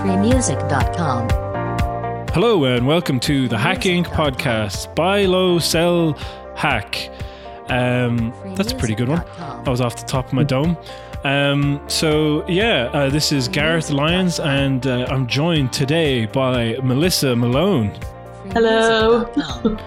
freemusic.com. Hello and welcome to the Hack Inc. podcast. Buy low, sell, hack. Um, that's a pretty good one. I was off the top of my dome. Um, so yeah, uh, this is Gareth Lyons, and uh, I'm joined today by Melissa Malone. Hello.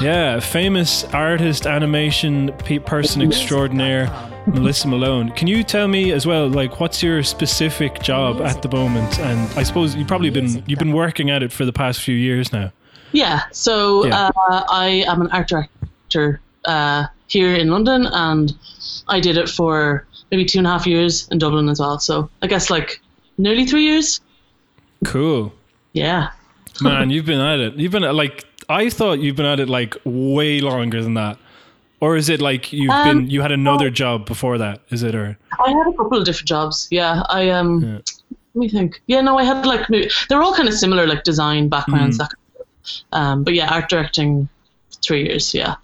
Yeah, famous artist, animation pe- person extraordinaire, Melissa Malone. Can you tell me as well, like, what's your specific job at the moment? And I suppose you've probably been you've been working at it for the past few years now. Yeah, so Yeah. Uh, I am an art director uh, here in London, and I did it for maybe two and a half years in Dublin as well. So I guess like nearly three years. Cool. Yeah. Man, you've been at it. You've been at, like I thought you've been at it like way longer than that. Or is it like you've Um, been you had another job before that? Is it or I had a couple of different jobs. Yeah, I um. Yeah. Let me think. Yeah, no, I had like maybe, they're all kind of similar, like design backgrounds. Of. Um, but yeah, art directing, three years. Yeah.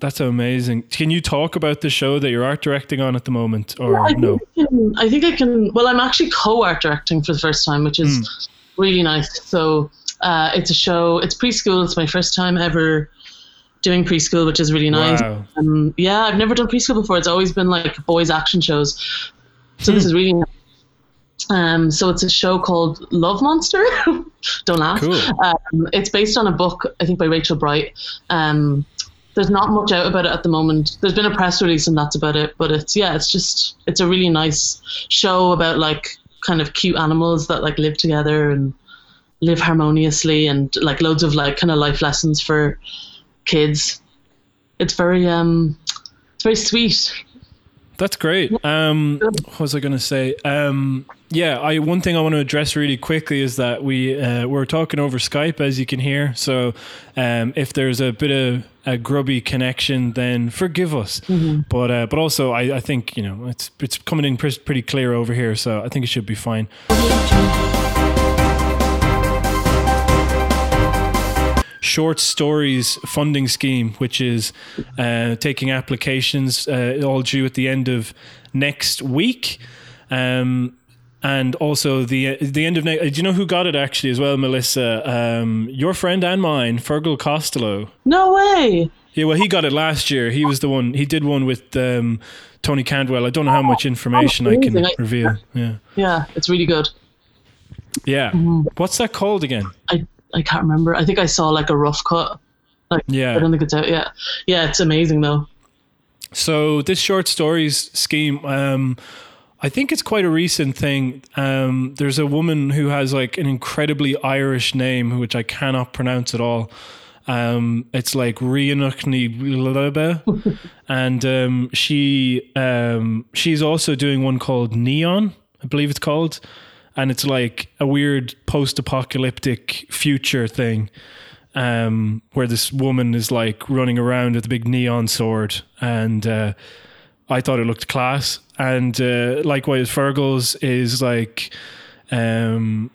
that's amazing. Can you talk about the show that you're art directing on at the moment or I think no? I, can, I think I can. Well, I'm actually co-art directing for the first time, which is Hmm. really nice. So uh, it's a show. It's preschool. It's my first time ever doing preschool, which is really nice. Wow. Um, yeah, I've never done preschool before. It's always been like boys' action shows. So Hmm. this is really. nice. Um, so it's a show called Love Monster. Don't laugh. Cool. Um, it's based on a book, I think, by Rachel Bright. Um, there's not much out about it at the moment. There's been a press release and that's about it. But it's yeah, it's just it's a really nice show about like kind of cute animals that like live together and live harmoniously and like loads of like kind of life lessons for kids. It's very um, it's very sweet. That's great. Um, what was I going to say? Um, yeah, I one thing I want to address really quickly is that we uh, we're talking over Skype, as you can hear. So um, if there's a bit of a grubby connection, then forgive us. But uh, but also, I, I think you know it's it's coming in pretty clear over here, so I think it should be fine. Short stories funding scheme, which is uh, taking applications uh, all due at the end of next week. Um, and also the the end of next. Do you know who got it actually as well, Melissa? Um, your friend and mine, Fergal Costello. No way. Yeah, well, he got it last year. He was the one. He did one with um, Tony Cantwell. I don't know how much information I can reveal. Yeah, Yeah, it's really good. yeah. What's that called again? I I can't remember. I think I saw like a rough cut. Like Yeah. I don't think it's out yet. Yeah, it's amazing though. So this short stories scheme, um, I think it's quite a recent thing. Um, there's a woman who has like an incredibly Irish name, which I cannot pronounce at all. Um, it's like Rianukni Lebe, and um, she um, she's also doing one called Neon, I believe it's called, and it's like a weird post-apocalyptic future thing um, where this woman is like running around with a big neon sword, and uh, I thought it looked class. And uh, likewise, Fergal's is like, um,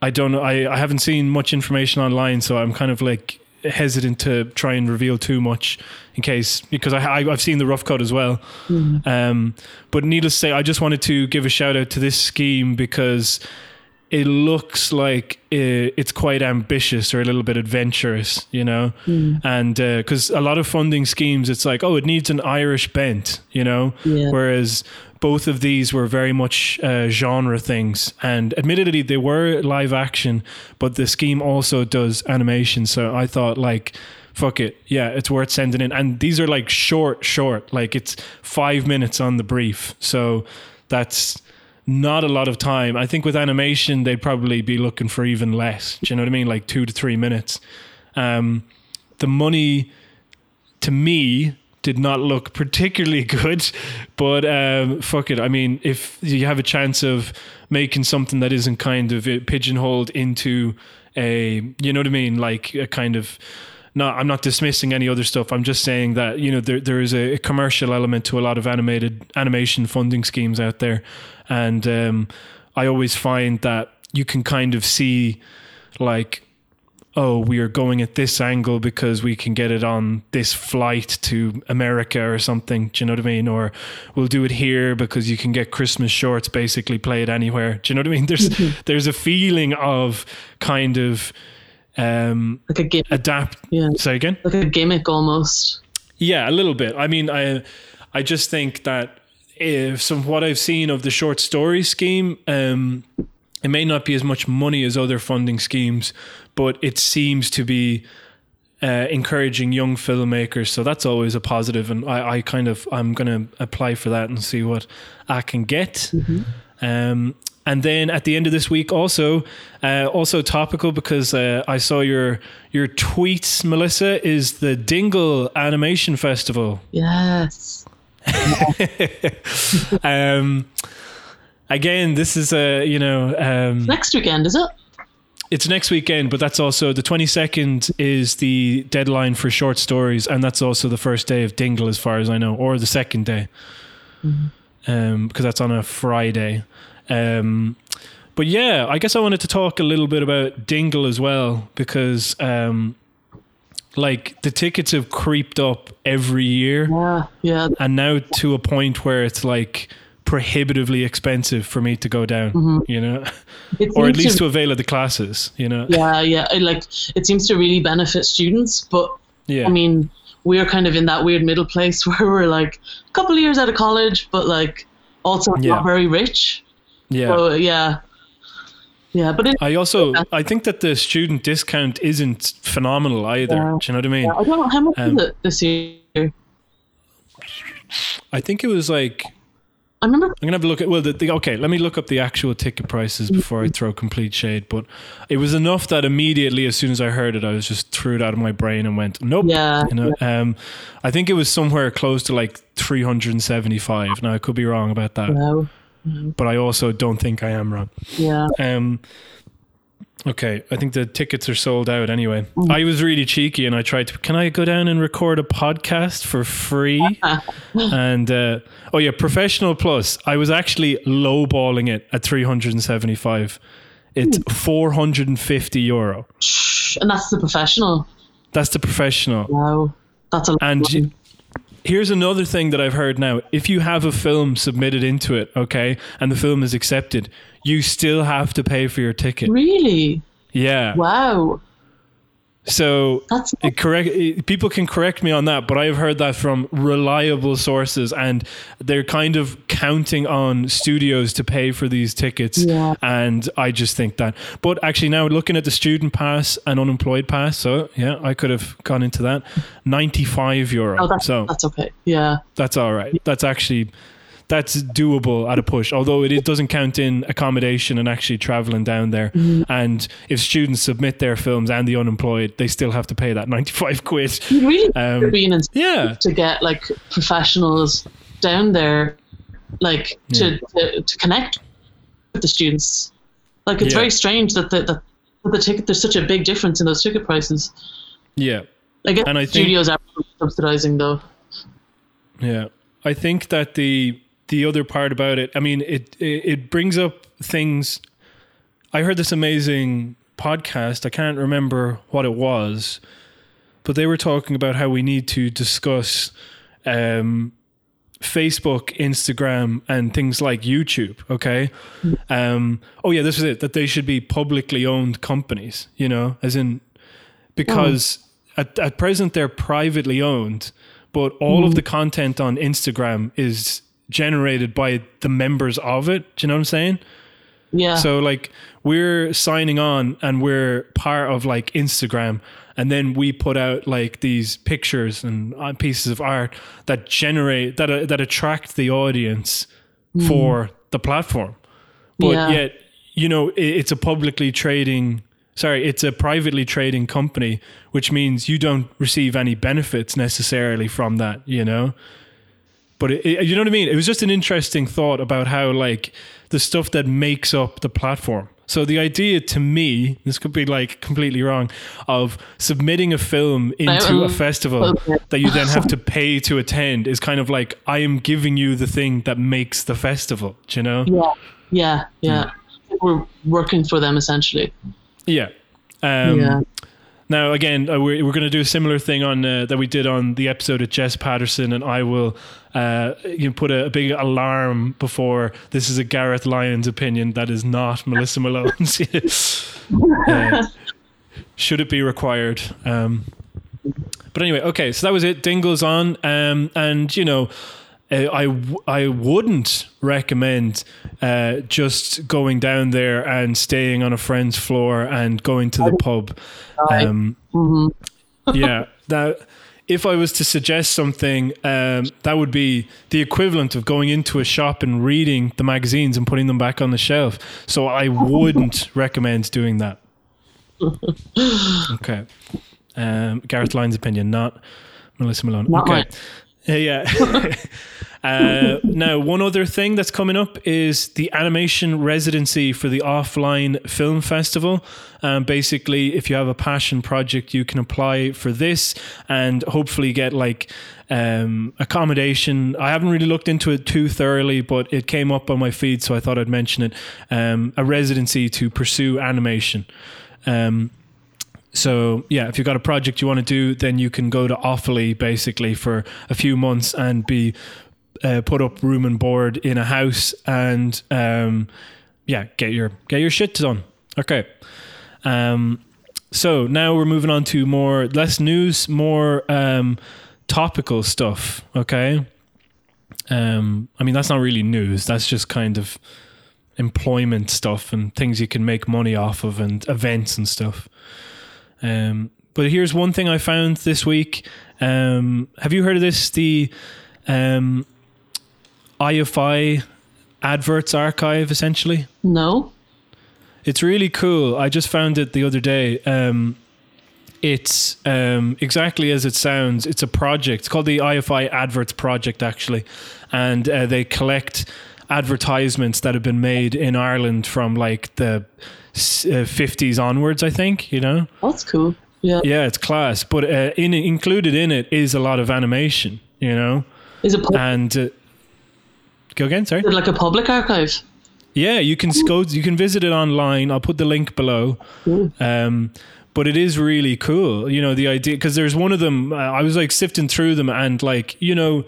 I don't know, I, I haven't seen much information online, so I'm kind of like hesitant to try and reveal too much in case because I, I I've seen the rough cut as well. Um, but needless to say, I just wanted to give a shout out to this scheme because it looks like uh, it's quite ambitious or a little bit adventurous, you know, and because a lot of funding schemes, it's like, oh, it needs an Irish bent, you know, Yeah. whereas both of these were very much uh, genre things, and admittedly they were live action, but the scheme also does animation. So I thought like. Fuck it. Yeah, it's worth sending in. And these are like short, short. Like it's five minutes on the brief. So that's not a lot of time. I think with animation, they'd probably be looking for even less. Do you know what I mean? Like two to three minutes. Um, the money, to me, did not look particularly good, but um, fuck it. I mean, if you have a chance of making something that isn't kind of uh, pigeonholed into a, you know what I mean, like a kind of. No, I'm not dismissing any other stuff. I'm just saying that you know there there is a commercial element to a lot of animated animation funding schemes out there, and um, I always find that you can kind of see like oh, we are going at this angle because we can get it on this flight to America or something. Do you know what I mean? Or we'll do it here because you can get Christmas shorts basically played anywhere. Do you know what I mean? There's there's a feeling of kind of um like a gimmick. adapt Yeah. say again? Like a gimmick almost. Yeah, a little bit. I mean, I I just think that if some what I've seen of the short story scheme, um, it may not be as much money as other funding schemes, but it seems to be uh, encouraging young filmmakers. So that's always a positive, and I, I kind of I'm going to apply for that and see what I can get. Um, and then at the end of this week, also, uh, also topical because uh, I saw your your tweets, Melissa, is the Dingle Animation Festival. Yes. Um, again, this is a you know um, Next weekend, is it? it's next weekend, but that's also the twenty second is the deadline for short stories, and that's also the first day of Dingle, as far as I know, or the second day, um, because that's on a Friday. Um, but yeah, I guess I wanted to talk a little bit about Dingle as well because, um, like, the tickets have creeped up every year Yeah. Yeah. and now to a point where it's like prohibitively expensive for me to go down, you know, It or at least to- to avail of the classes, you know. Yeah, yeah. It, like it seems to really benefit students, but Yeah. I mean, we're kind of in that weird middle place where we're like a couple of years out of college, but like also Yeah. not very rich. yeah. So yeah, yeah. But it, I also I think that the student discount isn't phenomenal either. Yeah. Do you know what I mean? I don't know how much Um, is it this year. I think it was like I remember. I'm gonna have a look at well the, the okay let me look up the actual ticket prices before I throw complete shade but it was enough that immediately as soon as I heard it I was just threw it out of my brain and went nope Yeah, you know um I think it was somewhere close to like 375 now I could be wrong about that No. but I also don't think I am wrong Yeah. um okay I think the tickets are sold out anyway Mm. I was really cheeky and I tried to can I go down and record a podcast for free and uh, oh yeah, professional plus. I was actually lowballing it at 375. It's 450 euro. And that's the professional. That's the professional. Wow. That's a lot. And. Here's another thing that I've heard now. If you have a film submitted into it, okay, and the film is accepted, you still have to pay for your ticket. really? Yeah. Wow. So it correct it- people can correct me on that but i've heard that from reliable sources and they're kind of counting on studios to pay for these tickets Yeah. and i just think that but actually now looking at the student pass and unemployed pass so yeah i could have gone into that 95 euro oh, that's so that's okay. Yeah. that's all right that's actually that's doable at a push although it, it doesn't count in accommodation and actually traveling down there and if students submit their films and the unemployed they still have to pay that 95 quid You really Um, being in yeah to get like professionals down there, like to, to, to connect with the students. Like it's Yeah. very strange that the, that the ticket there's such a big difference in those ticket prices. yeah I guess And I think- studios are subsidizing though. Yeah, I think that the the other part about it, I mean, it it, it brings up things. I heard this amazing podcast. I can't remember what it was, but they were talking about how we need to discuss um, Facebook, Instagram, and things like YouTube. Okay. Um, oh yeah, this is it. That they should be publicly owned companies. You know, as in because at, at present they're privately owned, but all of the content on Instagram is generated by the members of it. Do you know what I'm saying? Yeah. So like we're signing on and we're part of like Instagram and then we put out like these pictures and uh, pieces of art that generate that uh, that attract the audience for the platform. But Yeah. yet, you know, it, it's a publicly trading sorry, it's a privately trading company, which means you don't receive any benefits necessarily from that, you know? But it, it- you know what I mean? It was just an interesting thought about how like the stuff that makes up the platform. So the idea to me, this could be like completely wrong, of submitting a film into a Um, festival that you then have to pay to attend is kind of like I am giving you the thing that makes the festival. Do you know? yeah. Yeah. Yeah. We're working for them essentially. Yeah. Um, yeah. Now, again, uh, we're, we're going to do a similar thing on uh, that we did on the episode of Jess Patterson, and I will uh, you know, put a, a, big alarm before this is a Gareth Lyons opinion. That is not Melissa Malone's. should it be required? Um, but anyway, okay, so that was it. Dingle's on, um, and you know. Uh, I, I wouldn't recommend uh, just going down there and staying on a friend's floor and going to the pub. Um, mm-hmm. yeah, that if I was to suggest something, um, that would be the equivalent of going into a shop and reading the magazines and putting them back on the shelf. So I wouldn't recommend doing that. Okay. Um, Gareth Lyons' opinion, not Melissa Malone. Not okay. Yeah. uh, now, one other thing that's coming up is the animation residency for the offline film festival. Um, basically, if you have a passion project, you can apply for this and hopefully get like um, accommodation. I haven't really looked into it too thoroughly, but it came up on my feed, so I thought I'd mention it. Um, a residency to pursue animation. Um, so yeah, if you've got a project you want to do, then you can go to Offaly basically for a few months and be uh, put up room and board in a house and um, yeah, get your get your shit done. Okay. Um, so now we're moving on to more less news, more um, topical stuff. Okay. Um, I mean that's not really news. That's just kind of employment stuff and things you can make money off of and events and stuff. Um, but here's one thing I found this week. Um, have you heard of this? The um, IFI adverts archive, essentially. No. It's really cool. I just found it the other day. Um, it's um, exactly as it sounds. It's a project. It's called the IFI Adverts Project, actually, and uh, they collect advertisements that have been made in Ireland from like the uh, fifties onwards. I think you know. That's cool. Yeah. Yeah, it's class. But uh, in included in it is a lot of animation. You know. Is it? Pub- and uh, go again. Sorry. Like a public archive? Yeah, you can go. You can visit it online. I'll put the link below. Um, but it is really cool. You know the idea because there's one of them. Uh, I was like sifting through them and like you know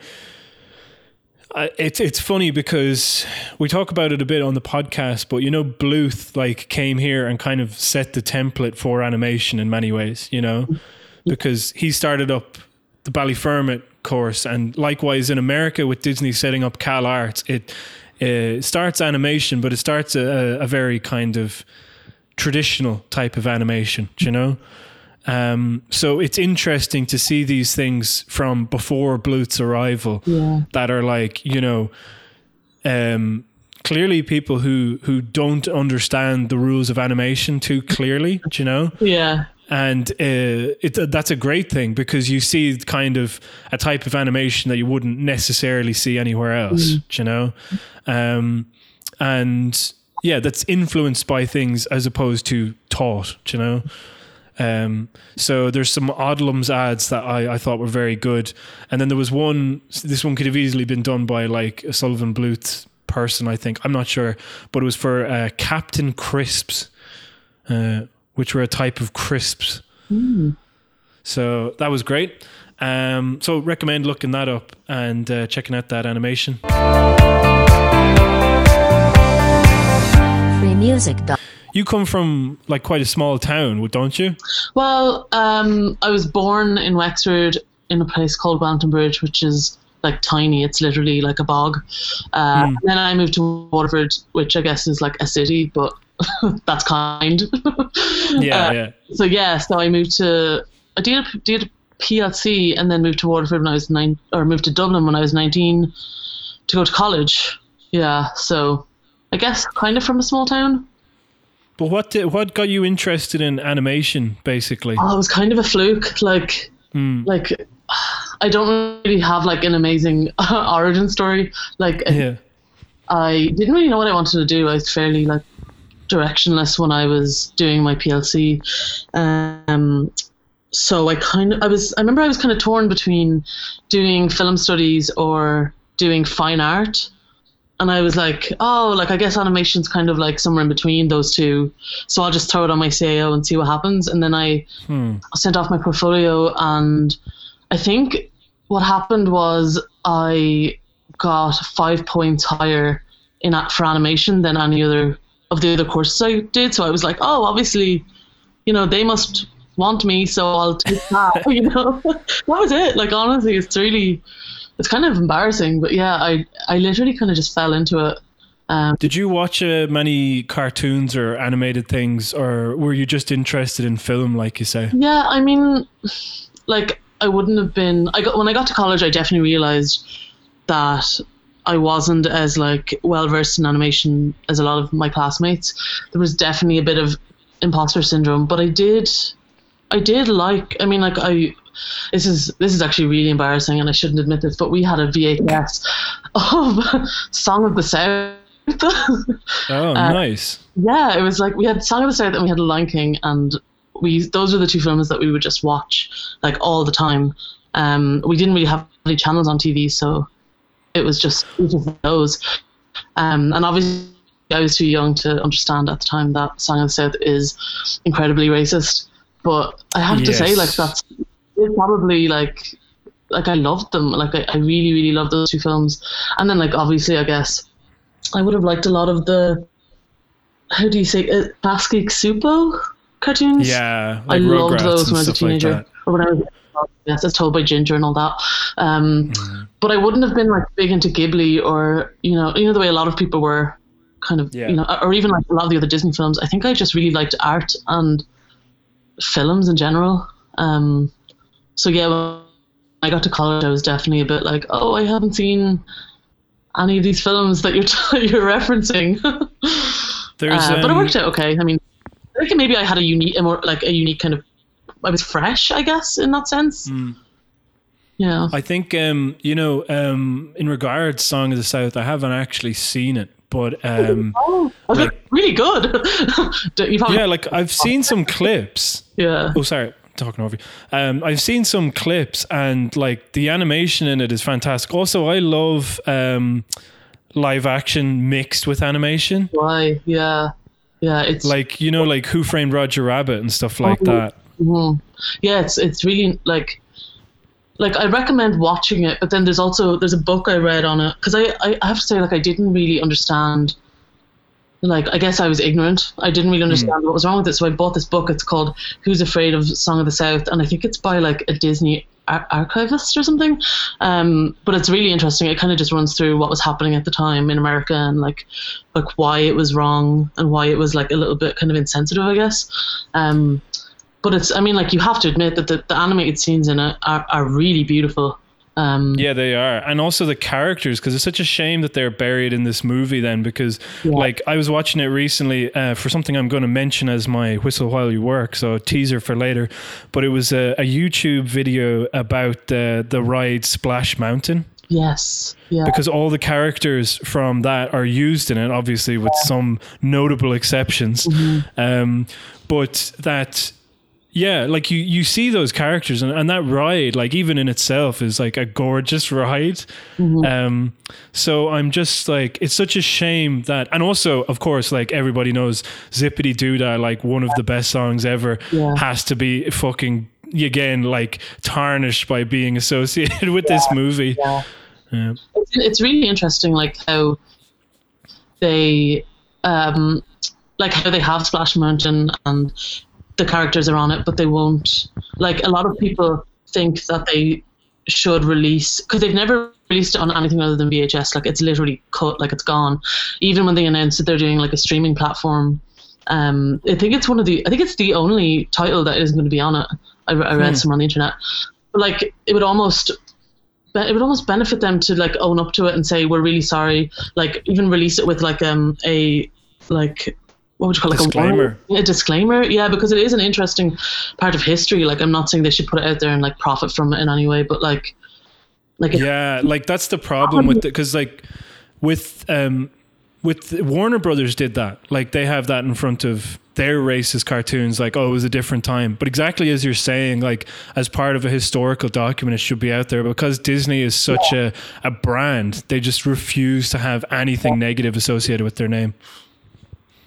it's it's funny because we talk about it a bit on the podcast, but you know, Bluth like came here and kind of set the template for animation in many ways. You know, because he started up the Ballyfermot course, and likewise in America with Disney setting up Cal Arts, it uh, starts animation, but it starts a, a very kind of traditional type of animation. You know. Um, so it's interesting to see these things from before Bluth's arrival yeah. that are like, you know, um, clearly people who who don't understand the rules of animation too clearly, you know? Yeah. And uh, it, that's a great thing because you see kind of a type of animation that you wouldn't necessarily see anywhere else, mm. you know? Um, and yeah, that's influenced by things as opposed to taught, you know? Um, so there's some Odlums ads that I, I thought were very good, and then there was one. This one could have easily been done by like a Sullivan Bluth person. I think I'm not sure, but it was for uh, Captain Crisps, uh, which were a type of crisps. Mm. So that was great. Um, so recommend looking that up and uh, checking out that animation. Free music you come from like quite a small town, don't you? Well, um, I was born in Wexford in a place called Wellington Bridge, which is like tiny. It's literally like a bog. Uh, mm. Then I moved to Waterford, which I guess is like a city, but that's kind. yeah, uh, yeah. So yeah, so I moved to I did a, did a PLC and then moved to Waterford when I was nine, or moved to Dublin when I was nineteen to go to college. Yeah, so I guess kind of from a small town. But what did, what got you interested in animation, basically? Oh, it was kind of a fluke. Like, mm. like I don't really have like an amazing origin story. Like, yeah. I didn't really know what I wanted to do. I was fairly like directionless when I was doing my PLC. Um, so I kind of I was I remember I was kind of torn between doing film studies or doing fine art. And I was like, oh, like I guess animation's kind of like somewhere in between those two. So I'll just throw it on my CAO and see what happens. And then I Hmm. sent off my portfolio, and I think what happened was I got five points higher in for animation than any other of the other courses I did. So I was like, oh, obviously, you know, they must want me, so I'll take that. you know, that was it. Like honestly, it's really, it's kind of embarrassing, but yeah, I I literally kind of just fell into it. Um, Did you watch uh, many cartoons or animated things, or were you just interested in film, like you say? Yeah, I mean, like I wouldn't have been. I got when I got to college, I definitely realized that I wasn't as like well versed in animation as a lot of my classmates. There was definitely a bit of imposter syndrome, but I did, I did like. I mean, like I. This is this is actually really embarrassing, and I shouldn't admit this, but we had a VHS of Song of the South. Oh, nice. Yeah, it was like we had Song of the South and we had Lion King, and we those were the two films that we would just watch like all the time. Um, we didn't really have any channels on TV, so it was just it was just those. Um, and obviously, I was too young to understand at the time that Song of the South is incredibly racist. But I have to say, like that's probably like like I loved them. Like I, I really really loved those two films. And then like obviously, I guess I would have liked a lot of the how do you say uh, Klasky Csupo cartoons. Yeah, I loved those when I was a stuff like teenager. or when I was yes, as told by Ginger and all that. Um, Mm-hmm. But I wouldn't have been like big into Ghibli or you know you know the way a lot of people were kind of Yeah. you know or even like a lot of the other Disney films. I think I just really liked art and films in general. Um, so yeah, when I got to college, I was definitely a bit like, oh, I haven't seen any of these films that you're you're referencing. There's, Uh, but it um, worked out okay. I mean, I think maybe I had a unique, a more like a unique kind of. I was fresh, I guess, in that sense. Yeah. I think um, you know, um, in regards Song of the South, I haven't actually seen it, but um, Oh, was it really good? Yeah, like I've seen some clips. yeah. Oh, sorry, talking over you. Um, I've seen some clips, and like the animation in it is fantastic. Also, I love um, live action mixed with animation, Why? Yeah. Yeah. It's like you know, like Who Framed Roger Rabbit and stuff like that. Mhm. Yeah, it's it's really like like I recommend watching it, but then there's also there's a book I read on it because I, I I have to say like I didn't really understand. Like I guess I was ignorant. I didn't really understand what was wrong with it, so I bought this book. It's called "Who's Afraid of Song of the South," and I think it's by like a Disney ar- archivist or something. Um, but it's really interesting. It kind of just runs through what was happening at the time in America and like like why it was wrong and why it was like a little bit kind of insensitive, I guess. Um, but it's I mean like you have to admit that the, the animated scenes in it are, are really beautiful. Um, Yeah, they are, and also the characters because it's such a shame that they're buried in this movie. Then, because like I was watching it recently uh, for something I'm going to mention as my whistle while you work, so a teaser for later. But it was a, a YouTube video about the the ride Splash Mountain Yes. Yeah. because all the characters from that are used in it, obviously with some notable exceptions. Um, but that, yeah, like you you see those characters and, and that ride, like even in itself, is like a gorgeous ride. Um, so I'm just like, it's such a shame that, and also, of course, like everybody knows, Zip-a-Dee-Doo-Dah, like one of the best songs ever, Yeah. has to be fucking again like tarnished by being associated with this movie. Yeah. Yeah. It's, it's really interesting, like how they, um, like how they have Splash Mountain and the characters are on it, but they won't. Like a lot of people think that they should release because they've never released it on anything other than VHS. Like it's literally cut, like it's gone. Even when they announced that they're doing like a streaming platform, um, I think it's one of the. I think it's the only title that isn't going to be on it. I, I read somewhere on the internet. But like it would almost it would almost benefit them to like own up to it and say we're really sorry like even release it with like um a like what would you call it like Disclaimer. a, warning- a disclaimer yeah because it is an interesting part of history like i'm not saying they should put it out there and like profit from it in any way but like like yeah like that's the problem with it because like with um with Warner Brothers did that. Like they have that in front of their racist cartoons. Like oh, it was a different time. But exactly as you're saying, like as part of a historical document, it should be out there because Disney is such a a brand. They just refuse to have anything negative associated with their name.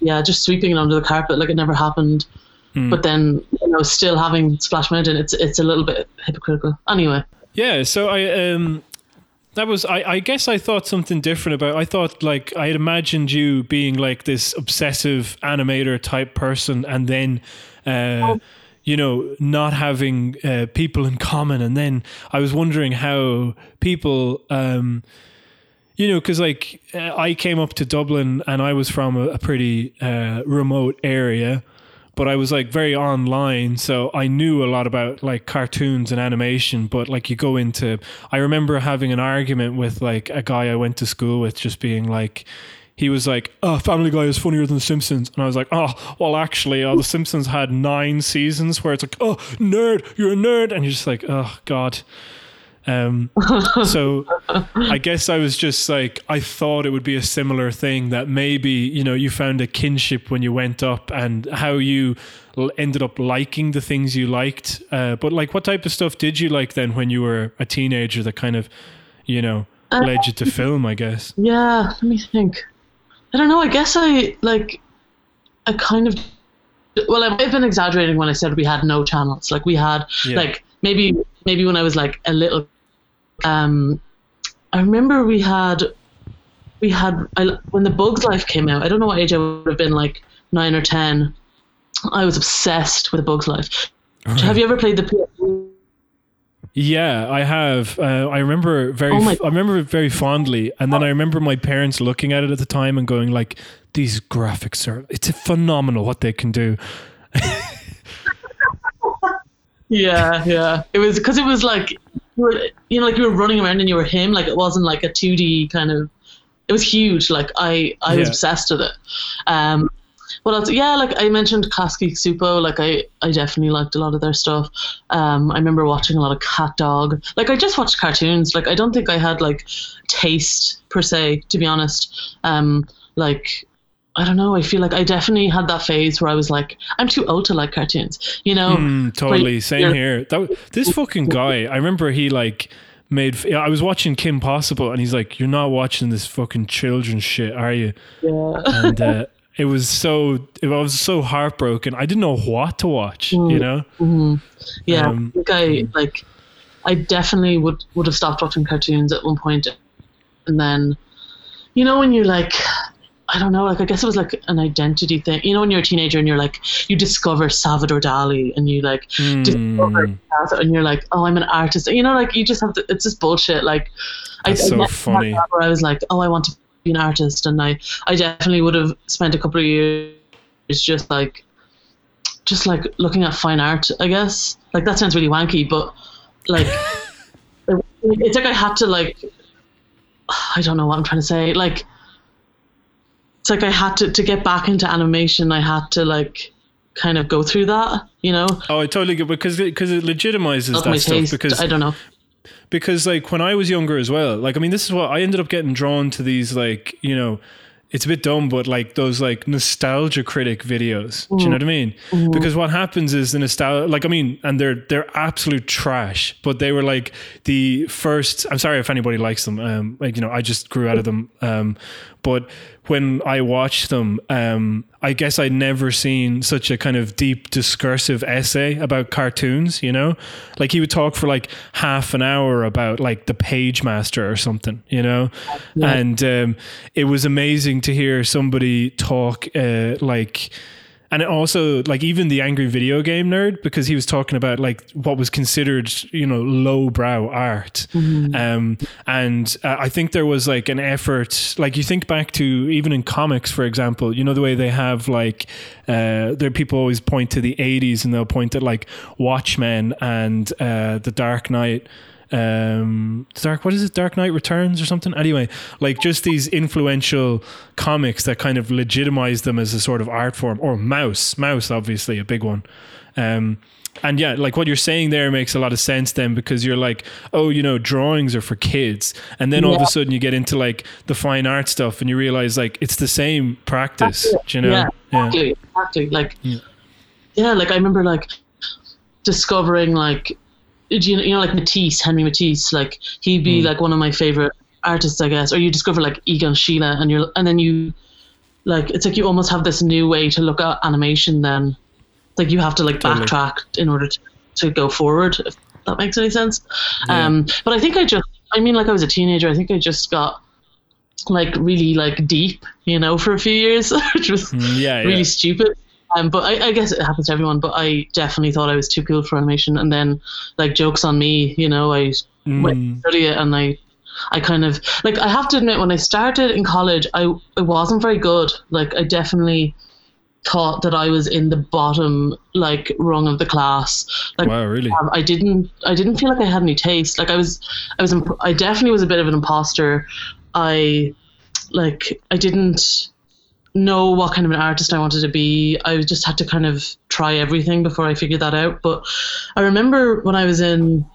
Yeah, just sweeping it under the carpet like it never happened. Hmm. But then you know, still having Splash Mountain, it's it's a little bit hypocritical. Anyway. Yeah, so I um that was I, I guess I thought something different about I thought like I had imagined you being like this obsessive animator type person and then uh you know not having uh, people in common and then I was wondering how people um you know because like uh, I came up to Dublin and I was from a, a pretty uh, remote area but I was like very online, so I knew a lot about like cartoons and animation. But like you go into, I remember having an argument with like a guy I went to school with, just being like, he was like, "Oh, Family Guy is funnier than The Simpsons," and I was like, "Oh, well, actually, uh, The Simpsons had nine seasons where it's like, oh, nerd, you're a nerd,' and you're just like, oh God." Um, so I guess I was just like I thought it would be a similar thing that maybe you know you found a kinship when you went up and how you ended up liking the things you liked. Uh, but like, what type of stuff did you like then when you were a teenager that kind of you know led you to film? I guess. Yeah, let me think. I don't know. I guess I like. I kind of. Well, I might have been exaggerating when I said we had no channels. Like we had, Yeah. like maybe maybe when I was like a little. Um, I remember we had, we had I, when the Bugs Life came out. I don't know what age I would have been, like nine or ten. I was obsessed with Bugs Life. Have you ever played the? Yeah, I have. Uh, I remember very. Oh I remember it very fondly, and then I remember my parents looking at it at the time and going like, "These graphics are. It's phenomenal what they can do." Yeah, yeah. It was because it was like you were, you know, like you were running around and you were him. Like it wasn't like a two D kind of. It was huge. Like I, I was Yeah. obsessed with it. Um, what else? Yeah, like I mentioned Klasky Csupo. Like I, I definitely liked a lot of their stuff. Um, I remember watching a lot of Cat Dog. Like I just watched cartoons. Like I don't think I had like taste per se, to be honest. Um, like I don't know. I feel like I definitely had that phase where I was like, I'm too old to like cartoons. You know? Mm, totally. Like, Same here. That this fucking guy. I remember he like made. I was watching Kim Possible, and he's like, "You're not watching this fucking children's shit, are you?" Yeah. And uh, it was so. I was so heartbroken. I didn't know what to watch. Mm. You know. Yeah, Um, I think I like. I definitely would would have stopped watching cartoons at one point, and then, you know, when you're like, I don't know, like I guess it was like an identity thing. You know, when you're a teenager and you're like, you discover Salvador Dali, and you like discover Mm, that, and you're like, oh, I'm an artist. You know, like you just have to. It's just bullshit. Like, That's so never had funny. Where I was like, oh, I want to be an artist, and I I definitely would have spent a couple of years just like just like looking at fine art, I guess. Like that sounds really wanky, but like it- it's like I had to like I don't know what I'm trying to say. Like it's like I had to to get back into animation. I had to like kind of go through that, you know. Oh, I totally get because because it legitimizes Of that stuff. taste. Because I don't know. because like when I was younger as well, like I mean, this is what I ended up getting drawn to these like you know, it's a bit dumb, but like those like nostalgia critic videos. Do you know what I mean? Because what happens is the nostalgia, like I mean, and they're they're absolute trash, but they were like the first. I'm sorry if anybody likes them. Um, like you know, I just grew out of them. Um, but when I watched them, um, I guess I'd never seen such a kind of deep discursive essay about cartoons, you know? Like he would talk for like half an hour about like the page master or something, you know? And um, it was amazing to hear somebody talk uh, like and it also like even the angry video game nerd because he was talking about like what was considered you know lowbrow art. Um and uh, i think there was like an effort like you think back to even in comics for example you know the way they have like uh there people always point to the 80s and they'll point at like watchmen and uh the dark knight um dark what is it dark knight returns or something anyway like just these influential comics that kind of legitimize them as a sort of art form or mouse mouse obviously a big one um and yeah, like what you're saying there makes a lot of sense then because you're like, oh, you know, drawings are for kids. And then all of a sudden you get into like the fine art stuff and you realize like it's the same practice, you know? Yeah, exactly. Exactly. Like, Yeah. yeah. like I remember like discovering like, do you, you know, like Matisse, Henry Matisse, like he'd be like one of my favorite artists, I guess. Or you discover like Egon Schiele and you're, and then you, like, it's like you almost have this new way to look at animation then. Like you have to like Totally. backtrack in order to, to go forward, if that makes any sense. Yeah. Um, but I think I just, I mean, like I was a teenager, I think I just got like really like deep, you know, for a few years, which was Mm, yeah, really yeah. stupid. Um, but I, I guess it happens to everyone. But I definitely thought I was too cool for animation, and then like jokes on me, you know, I went Mm, to study it, and I, I kind of like I have to admit when I started in college, I I wasn't very good. Like I definitely thought that I was in the bottom like rung of the class. Like wow, really? um, I didn't I didn't feel like I had any taste. Like I was I was imp- I definitely was a bit of an imposter. I like I didn't know what kind of an artist I wanted to be. I just had to kind of try everything before I figured that out. But I remember when I was in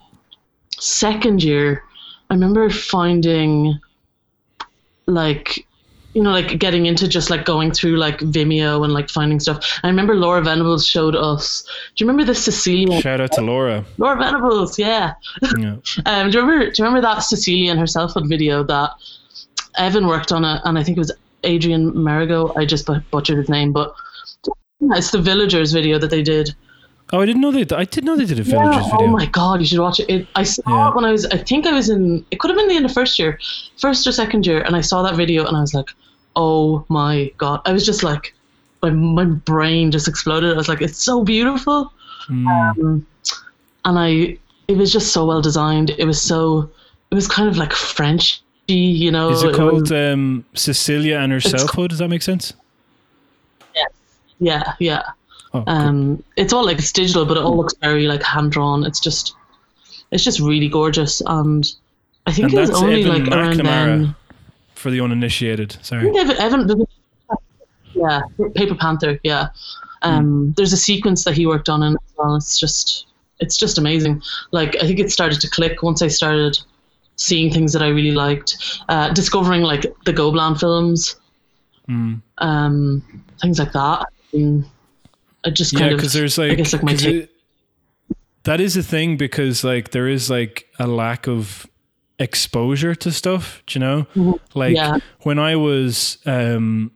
second year, I remember finding like you know, like getting into just like going through like Vimeo and like finding stuff. I remember Laura Venables showed us. Do you remember the Sicilian Shout out to Laura. Laura Venables, yeah. Yeah. Um, do you remember? Do you remember that Sicilian herself video that Evan worked on it, and I think it was Adrian Marigo. I just butchered his name, but it's the Villagers video that they did. Oh, I didn't know they. I didn't know they did a Yeah, villagers video. Oh my god, you should watch it. it I saw Yeah. it when I was. I think I was in. It could have been the end of first year, first or second year, and I saw that video, and I was like, oh my god. I was just like, my my brain just exploded. I was like, it's so beautiful. Mm. Um, and I, it was just so well designed. It was so, it was kind of like Frenchy, you know. Is it was- called um, Cecilia and her selfhood? Does that make sense? yeah, yeah. Oh, cool. Um, it's all like it's digital, but it all looks very like hand drawn. It's just, it's just really gorgeous, and I think And it was only Evan like around then. for the uninitiated. Sorry. Evan, Evan, yeah, Paper Panther, yeah. Um, There's a sequence that he worked on, and well, it's just, it's just amazing. Like I think it started to click once I started seeing things that I really liked, uh, discovering like the Gobelin films, Mm. um, things like that. And I just Yeah, kind of, because there's I like, guess like my take. it- that is a thing because like there is like a lack of exposure to stuff. Do you know? Like Mm-hmm. Yeah. when I was, um,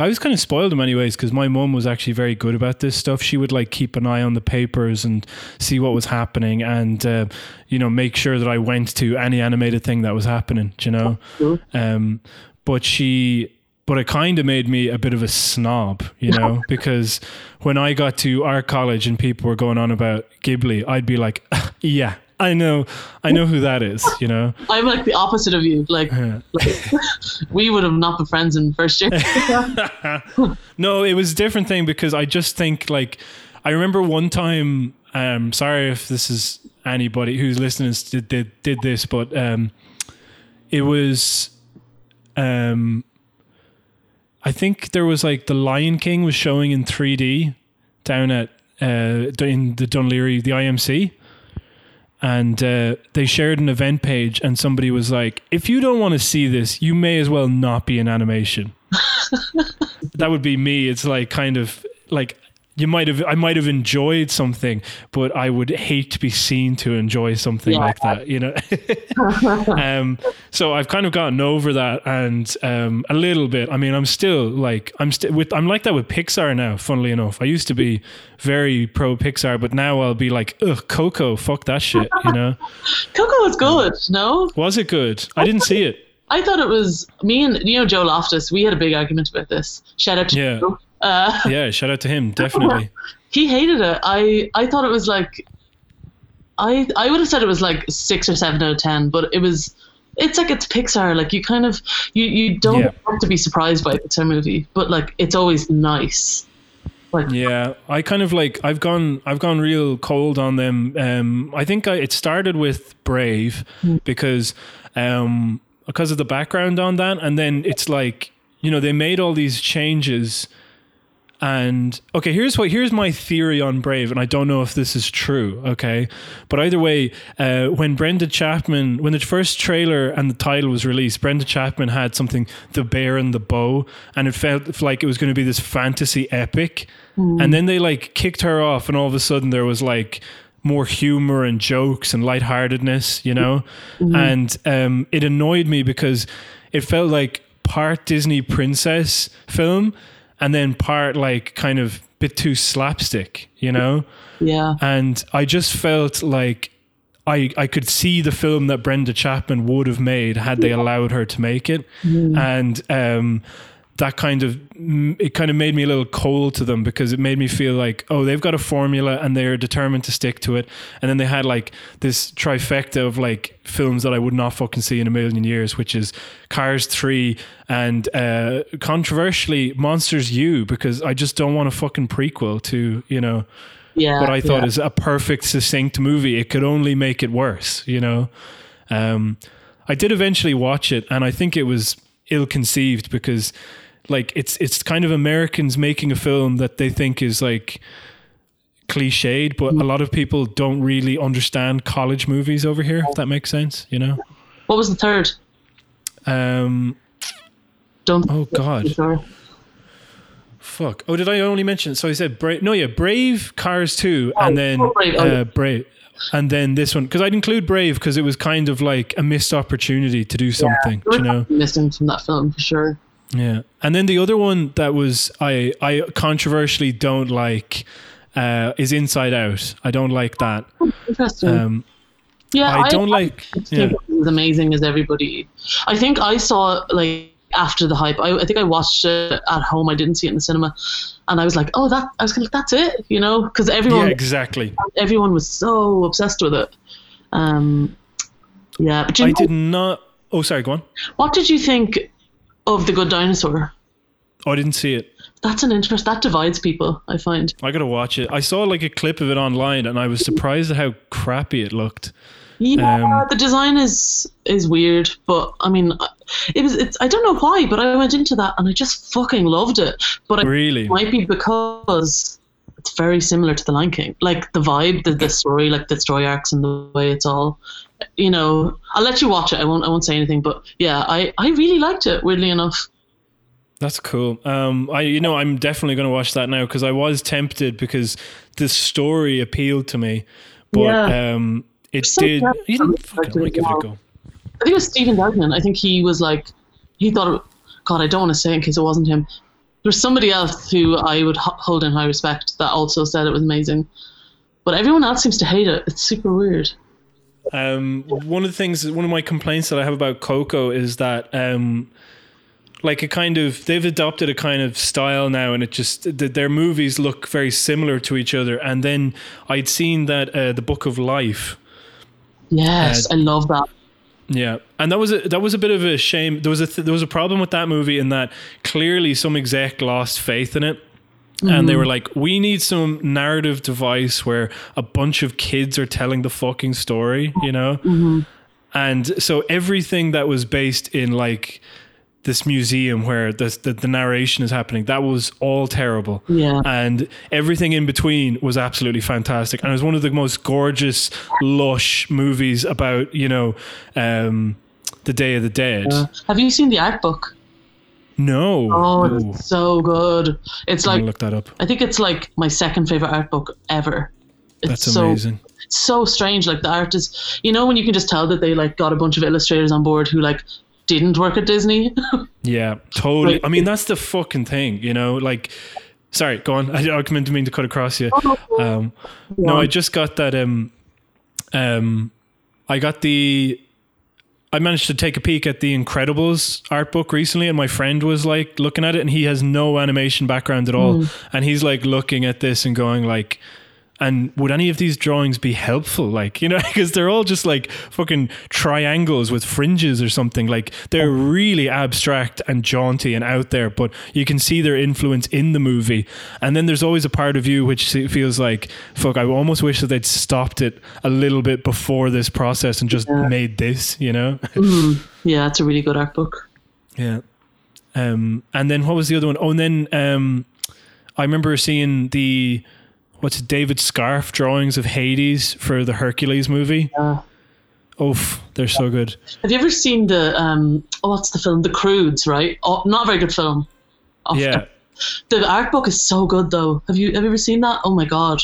I was kind of spoiled in many ways because my mum was actually very good about this stuff. She would like keep an eye on the papers and see what was happening, and uh, you know make sure that I went to any animated thing that was happening. You know, Cool. um, but she but it kind of made me a bit of a snob you know because when i got to our college and people were going on about ghibli i'd be like yeah i know i know who that is you know I'm like the opposite of you. Like, Yeah. like we would have not been friends in first year. no it was a different thing because i just think like i remember one time um sorry if this is anybody who's listening did did, did this but um it was um i think there was like the lion king was showing in 3d down at uh in the Dún Laoghaire the imc and uh, they shared an event page and somebody was like if you don't want to see this you may as well not be in animation. That would be me. It's like kind of like you might have i might have enjoyed something but i would hate to be seen to enjoy something Yeah. like that you know um so i've kind of gotten over that and um a little bit i mean i'm still like i'm still with i'm like that with pixar now funnily enough i used to be very pro pixar but now i'll be like ugh coco fuck that shit you know Coco was good, no? was it good i didn't see it I thought it was me and you know Joe Loftus. We had a big argument about this. Shout out to Yeah. Joe. Uh, yeah shout out to him definitely he hated it. I I thought it was like, I I would have said it was like six or seven out of ten, but it was. It's like it's Pixar. Like you kind of you you don't Yeah. have to be surprised by a Pixar movie, but like it's always nice Like, Yeah, I kind of like I've gone I've gone real cold on them. Um, I think I, it started with Brave because um, because of the background on that, and then it's like you know they made all these changes. And okay, here's what here's my theory on Brave, and I don't know if this is true. Okay, but either way, uh, when Brenda Chapman, when the first trailer and the title was released, Brenda Chapman had something, the bear and the bow, and it felt like it was going to be this fantasy epic. And then they like kicked her off, and all of a sudden there was like more humor and jokes and lightheartedness, you know? And um, it annoyed me because it felt like part Disney princess film and then part like kind of bit too slapstick, you know? yeah, And I just felt like I I could see the film that Brenda Chapman would have made had they allowed her to make it, and um, that kind of it kind of made me a little cold to them because it made me feel like oh they've got a formula and they're determined to stick to it, and then they had like this trifecta of like films that I would not fucking see in a million years, which is Cars three and uh, controversially Monsters U because I just don't want a fucking prequel to you know yeah. what I thought yeah. is a perfect, succinct movie. It could only make it worse, you know. Um, I did eventually watch it, and I think it was ill-conceived because, like, it's it's kind of Americans making a film that they think is like cliched, but a lot of people don't really understand college movies over here. If that makes sense, you know. What was the third? Um, Don't. oh God. Fuck. Oh, did I only mention? So I said Brave. No, yeah, Brave, Cars two, and then oh, Brave, oh, uh, Brave, and then this one because I'd include Brave because it was kind of like a missed opportunity to do something. do you know? missing from that film for sure. Yeah. And then the other one that was I I controversially don't like uh, is Inside Out. I don't like that. Interesting. Um, yeah, I don't like. think Yeah. it was amazing as everybody. I think I saw like after the hype. I, I think I watched it at home. I didn't see it in the cinema, and I was like, "Oh, that!" I was like, "That's it," you know, because everyone Yeah, exactly. everyone was so obsessed with it. Um, yeah, but you I know, did not. Oh, sorry. Go on. what did you think of the Good Dinosaur? Oh, I didn't see it. That's an interest that divides people. I find. I gotta watch it. I saw like a clip of it online, and I was surprised at how crappy it looked. Yeah, Um, the design is is weird, but I mean, it was. It's, I don't know why, but I went into that and I just fucking loved it. But I Really? it might be because it's very similar to The Lion King, like the vibe, the, the story, like the story arcs and the way it's all. You know, I'll let you watch it. I won't. I won't say anything, but yeah, I I really liked it. Weirdly enough. That's cool. Um, I you know I'm definitely going to watch that now because I was tempted because the story appealed to me, but Yeah. um, it So did. You know, fucking, give it a go. I think it was Stephen Duggan. I think he was like, he thought, it, God, I don't want to say it in case it wasn't him. There's somebody else who I would h- hold in high respect that also said it was amazing. But everyone else seems to hate it. It's super weird. Um, one of the things, one of my complaints that I have about Coco is that, um, like a kind of, they've adopted a kind of style now, and it just th- their movies look very similar to each other. And then I'd seen that uh, the Book of Life. Yes, Uh, I love that. Yeah, and that was a, that was a bit of a shame. There was a th- there was a problem with that movie in that clearly some exec lost faith in it. And they were like, we need some narrative device where a bunch of kids are telling the fucking story, you know? And so everything that was based in like this museum where the, the, the narration is happening, that was all terrible. Yeah. And everything in between was absolutely fantastic. And it was one of the most gorgeous, lush movies about, you know, um, the Day of the Dead. Have you seen the art book? No. Oh, it's so good. It's I'm like look that up. I think it's like my second favorite art book ever. It's That's so amazing. so strange. Like the art is, you know, when you can just tell that they like got a bunch of illustrators on board who like didn't work at Disney. Yeah, totally. Like- I mean, that's the fucking thing, you know. Like, sorry, go on. I, I didn't mean to cut across you. Um, no, I just got that. Um, um, I got the. I managed to take a peek at the Incredibles art book recently, and my friend was like looking at it, and he has no animation background at all, hmm. and he's like looking at this and going like, And would any of these drawings be helpful? Like, you know, because they're all just like fucking triangles with fringes or something. Like, they're really abstract and jaunty and out there, but you can see their influence in the movie. And then there's always a part of you which feels like, fuck, I almost wish that they'd stopped it a little bit before this process and just Yeah. made this, you know? Yeah, it's a really good art book. Yeah. Um, and then what was the other one? Oh, and then um, I remember seeing the what's it, David Scarfe drawings of Hades for the Hercules movie. Yeah. Oof, they're so good. Have you ever seen the um? Oh, what's the film? The Croods, right? Oh, not a very good film. Oh, Yeah. The art book is so good though. Have you have you ever seen that? Oh my god.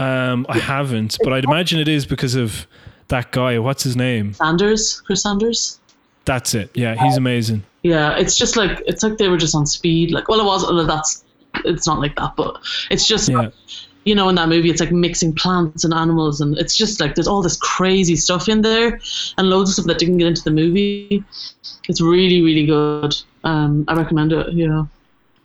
Um, I haven't, but I'd imagine it is because of that guy. What's his name? Sanders, Chris Sanders. That's it. Yeah, he's amazing. Yeah, it's just like it's like they were just on speed. Like, well, it was. Well, that's it's not like that, but it's just Yeah. you know in that movie it's like mixing plants and animals, and it's just like there's all this crazy stuff in there, and loads of stuff that didn't get into the movie. It's really really good. Um, I recommend it. You know.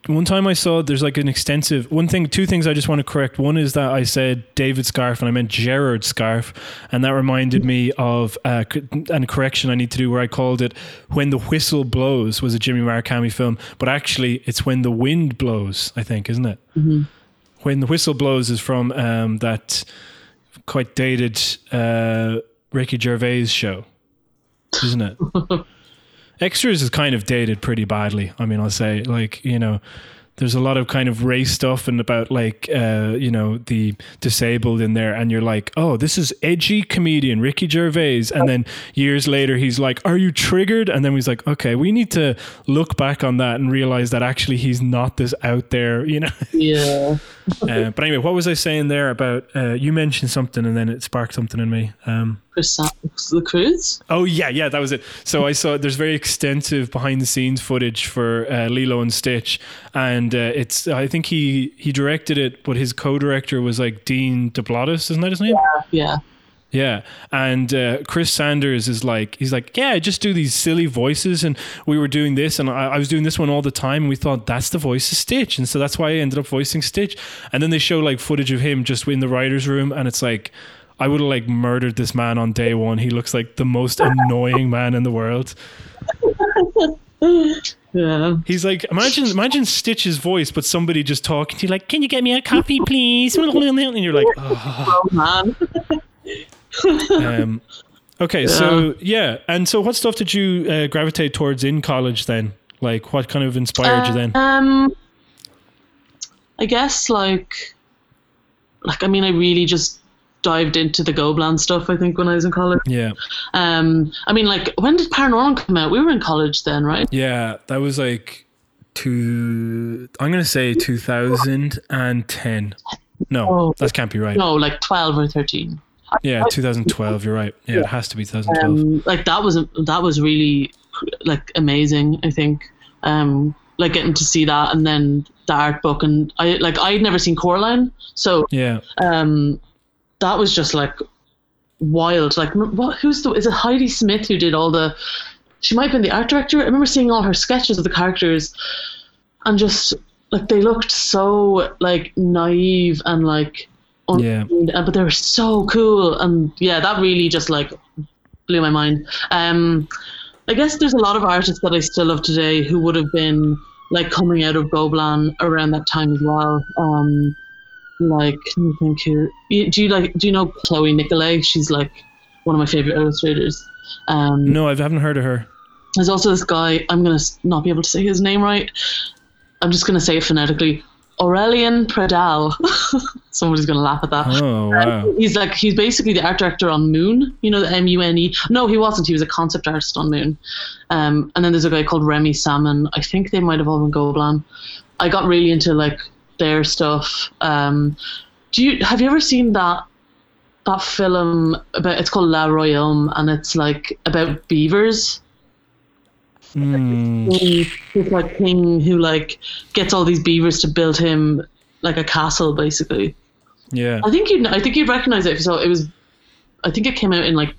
One time I saw there's like an extensive one thing, two things I just want to correct. One is that I said David Scarfe and I meant Gerard Scarfe, and that reminded me of uh, an correction I need to do where I called it "When the Whistle Blows" was a Jimmy Murakami film, but actually it's "When the Wind Blows." I think, isn't it? When the Whistle Blows is from um, that quite dated uh, Ricky Gervais show, isn't it? Extras is kind of dated pretty badly. I mean, I'll say like you know, there's a lot of kind of race stuff and about like uh, you know the disabled in there, and you're like, oh, this is edgy comedian Ricky Gervais, and then years later he's like, are you triggered? And then he's like, okay, we need to look back on that and realize that actually he's not this out there, you know. Yeah. uh, but anyway, what was I saying there about? Uh, you mentioned something, and then it sparked something in me. Um, the Croods. Oh yeah, yeah, that was it. So I saw there's very extensive behind the scenes footage for uh, Lilo and Stitch, and uh, it's I think he he directed it, but his co-director was like Dean DeBlois, isn't that his name? Yeah. Yeah, and uh, Chris Sanders is like, he's like, yeah, I just do these silly voices, and we were doing this, and I, I was doing this one all the time. And we thought that's the voice of Stitch, and so that's why I ended up voicing Stitch. And then they show like footage of him just in the writers' room, and it's like, I would have like murdered this man on day one. He looks like the most annoying man in the world. Yeah. He's like, imagine, imagine Stitch's voice, but somebody just talking to you, like, can you get me a coffee, please? And you're like, oh. Oh man. Um, okay, so yeah, and so what stuff did you uh, gravitate towards in college then? Like, what kind of inspired you then? Um, I guess like, like I mean, I really just dived into the Gobelins stuff. I think when I was in college. Yeah, Um, I mean, like, when did ParaNorman come out? We were in college then, right? yeah, that was like two. I'm gonna say 2010. No, Oh. that can't be right. No, like twelve or thirteen. Yeah, 2012. You're right. Yeah, it has to be 2012. Um, like that was that was really like amazing. I think. Um, like getting to see that and then the art book and I like I'd never seen Coraline, so yeah, um, that was just like wild. Like, what? Who's the? Is it Heidi Smith who did all the? She might have been the art director. I remember seeing all her sketches of the characters, and just like they looked so like naive and like, un- Yeah. uh, but they were so cool. And yeah, that really just like blew my mind. Um, I guess there's a lot of artists that I still love today who would have been like coming out of Gobelins around that time as well. Um, like think. You- Do you like? Do you know Chloe Nicolay? She's like one of my favorite illustrators. Um, no, I haven't heard of her. there's also this guy. I'm gonna not be able to say his name right. I'm just gonna say it phonetically. Aurelian Pradal. Somebody's gonna laugh at that. Oh wow. He's like he's basically the art director on Mune. You know the M U N E. No, he wasn't. He was a concept artist on Mune. Um, and then there's a guy called Remy Salmon. I think they might have all been Gobelins. I got really into like their stuff. Um, do you have you ever seen that that film about? It's called La Royaume, and it's like about beavers. Hmm. This like king who like gets all these beavers to build him like a castle, basically. yeah. I think you'd I think you'd recognize it if you saw it. It was I think it came out in like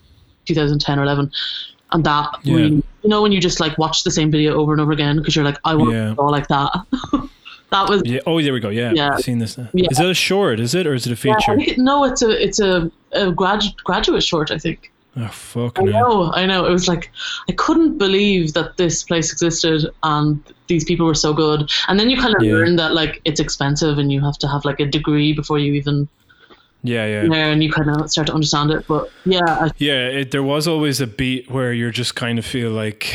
2010 or 11 and that Yeah. really you know when you just like watch the same video over and over again because you're like I want Yeah. to draw like that That was Yeah. Oh, there we go. Yeah, Yeah. I've seen this. Now. Yeah. Is it a short? Is it or is it a feature? think it- no, it's a it's a, a grad, graduate short. I think. Oh, I fucking know, I know. It was like I couldn't believe that this place existed and these people were so good. And then you kind of Yeah. learn that like it's expensive and you have to have like a degree before you even Yeah, yeah. and you kind of start to understand it. But yeah, I, Yeah, it, there was always a beat where you're just kind of feel like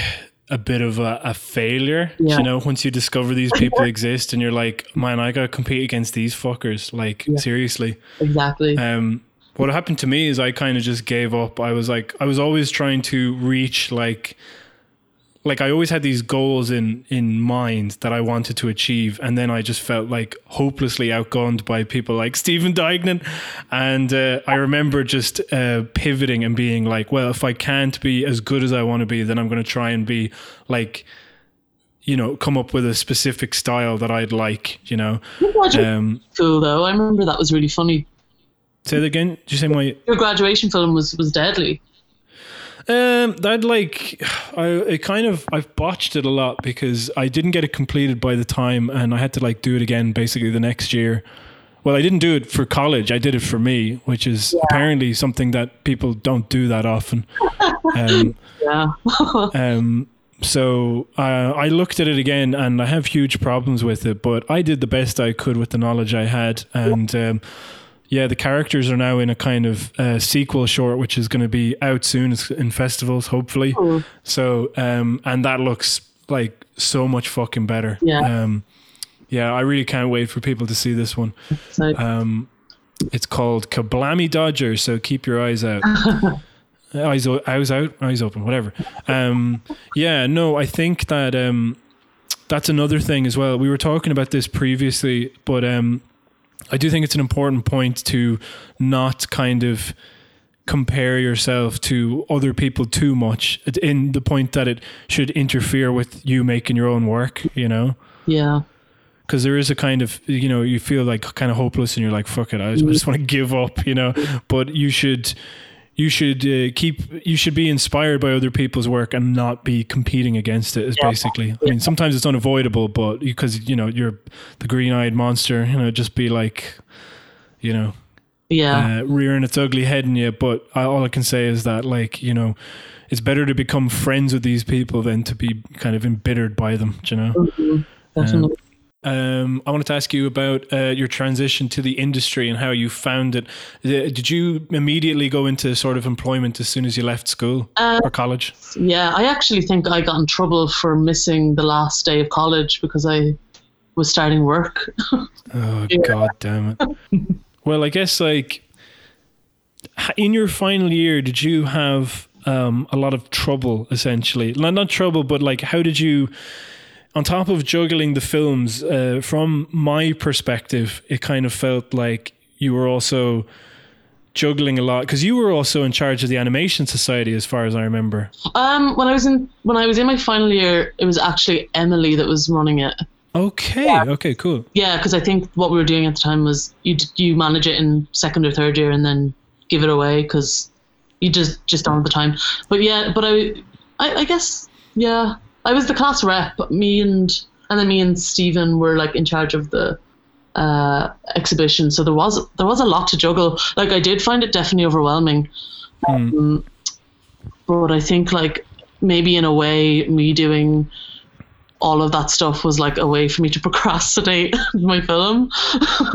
a bit of a, a failure. Yeah. You know, once you discover these people exist and you're like, man, I gotta compete against these fuckers. Like, seriously. exactly. Um, what happened to me is I kind of just gave up. I was like, I was always trying to reach like, like I always had these goals in in mind that I wanted to achieve, and then I just felt like hopelessly outgunned by people like Stephen Dignan, and uh, I remember just uh, pivoting and being like, well, if I can't be as good as I want to be, then I'm going to try and be like. You know, come up with a specific style that I'd like. You know, um, cool though. I remember that was really funny. Say that again. Did you say my Your graduation film was was deadly. Um, I'd like, I it kind of I've botched it a lot because I didn't get it completed by the time, and I had to like do it again basically the next year. Well, I didn't do it for college. I did it for me, which is apparently something that people don't do that often. Um, Yeah. um, so uh, I looked at it again, and I have huge problems with it. But I did the best I could with the knowledge I had, and um, yeah, the characters are now in a kind of uh, sequel short, which is going to be out soon It's in festivals, hopefully. Cool. So, um, and that looks like so much fucking better. Yeah. Um, yeah, I really can't wait for people to see this one. So, Um, it's called Kablammy Dodger, so keep your eyes out. eyes, eyes out, eyes open, whatever. Um, yeah, no, I think that um, that's another thing as well. We were talking about this previously, but um, I do think it's an important point to not kind of compare yourself to other people too much in the point that it should interfere with you making your own work, you know? yeah. because there is a kind of you know you feel like kind of hopeless and you're like fuck it I just, mm. I just want to give up you know but you should you should uh, keep you should be inspired by other people's work and not be competing against it is basically I mean sometimes it's unavoidable but because you know you're the green-eyed monster you know just be like you know Yeah. uh, rearing its ugly head in you. But I, all I can say is that, like, you know, it's better to become friends with these people than to be kind of embittered by them. do You know. Mhm. Definitely. Um, I wanted to ask you about uh, your transition to the industry and how you found it. Uh, Did you immediately go into sort of employment as soon as you left school Uh, or college? Yeah, I actually think I got in trouble for missing the last day of college because I was starting work. Oh god damn it. well, I guess like in your final year, did you have um, a lot of trouble essentially? Not not trouble, but like how did you? On top of juggling the films, uh, from my perspective, it kind of felt like you were also juggling a lot because you were also in charge of the animation society, as far as I remember. Um, when I was in when I was in my final year, it was actually Emily that was running it. Okay, okay, cool. Yeah, because I think what we were doing at the time was you you manage it in second or third year and then give it away because you just just don't have the time. But yeah, but I, I I guess yeah, I was the class rep. Me and and then me and Stephen were like in charge of the uh, exhibition. So there was there was a lot to juggle. Like I did find it definitely overwhelming. Um, but I think like maybe in a way me doing all of that stuff was like a way for me to procrastinate my film.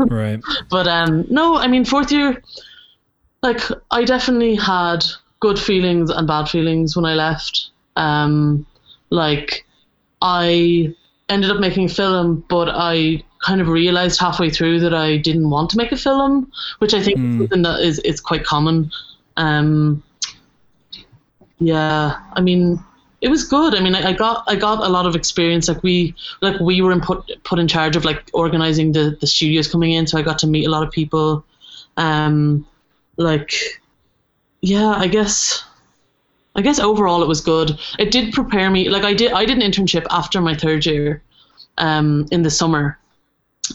Right. but um no, I mean fourth year like I definitely had good feelings and bad feelings when I left. Um like I ended up making a film but I kind of realized halfway through that I didn't want to make a film, which I think is something that is it's quite common. Um yeah, I mean, it was good. I mean, I, I got I got a lot of experience. Like we like we were in put put in charge of like organizing the the studios coming in, so I got to meet a lot of people. Um, like, yeah, I guess. I guess overall it was good. It did prepare me. Like I did, I did an internship after my third year, um, in the summer,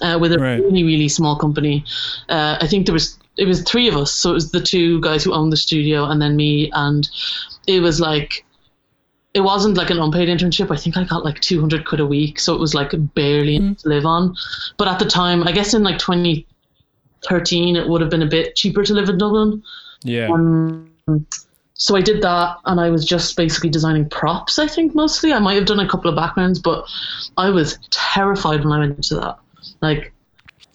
uh, with a Right. really really small company. Uh, I think there was it was three of us, so it was the two guys who owned the studio and then me, and it was like it wasn't like an unpaid internship. I think I got like 200 quid a week. So it was like barely mm. to live on. But at the time, I guess in like 2013, it would have been a bit cheaper to live in Dublin. Yeah. Um, so I did that and I was just basically designing props, I think mostly. I might have done a couple of backgrounds, but I was terrified when I went into that. Like,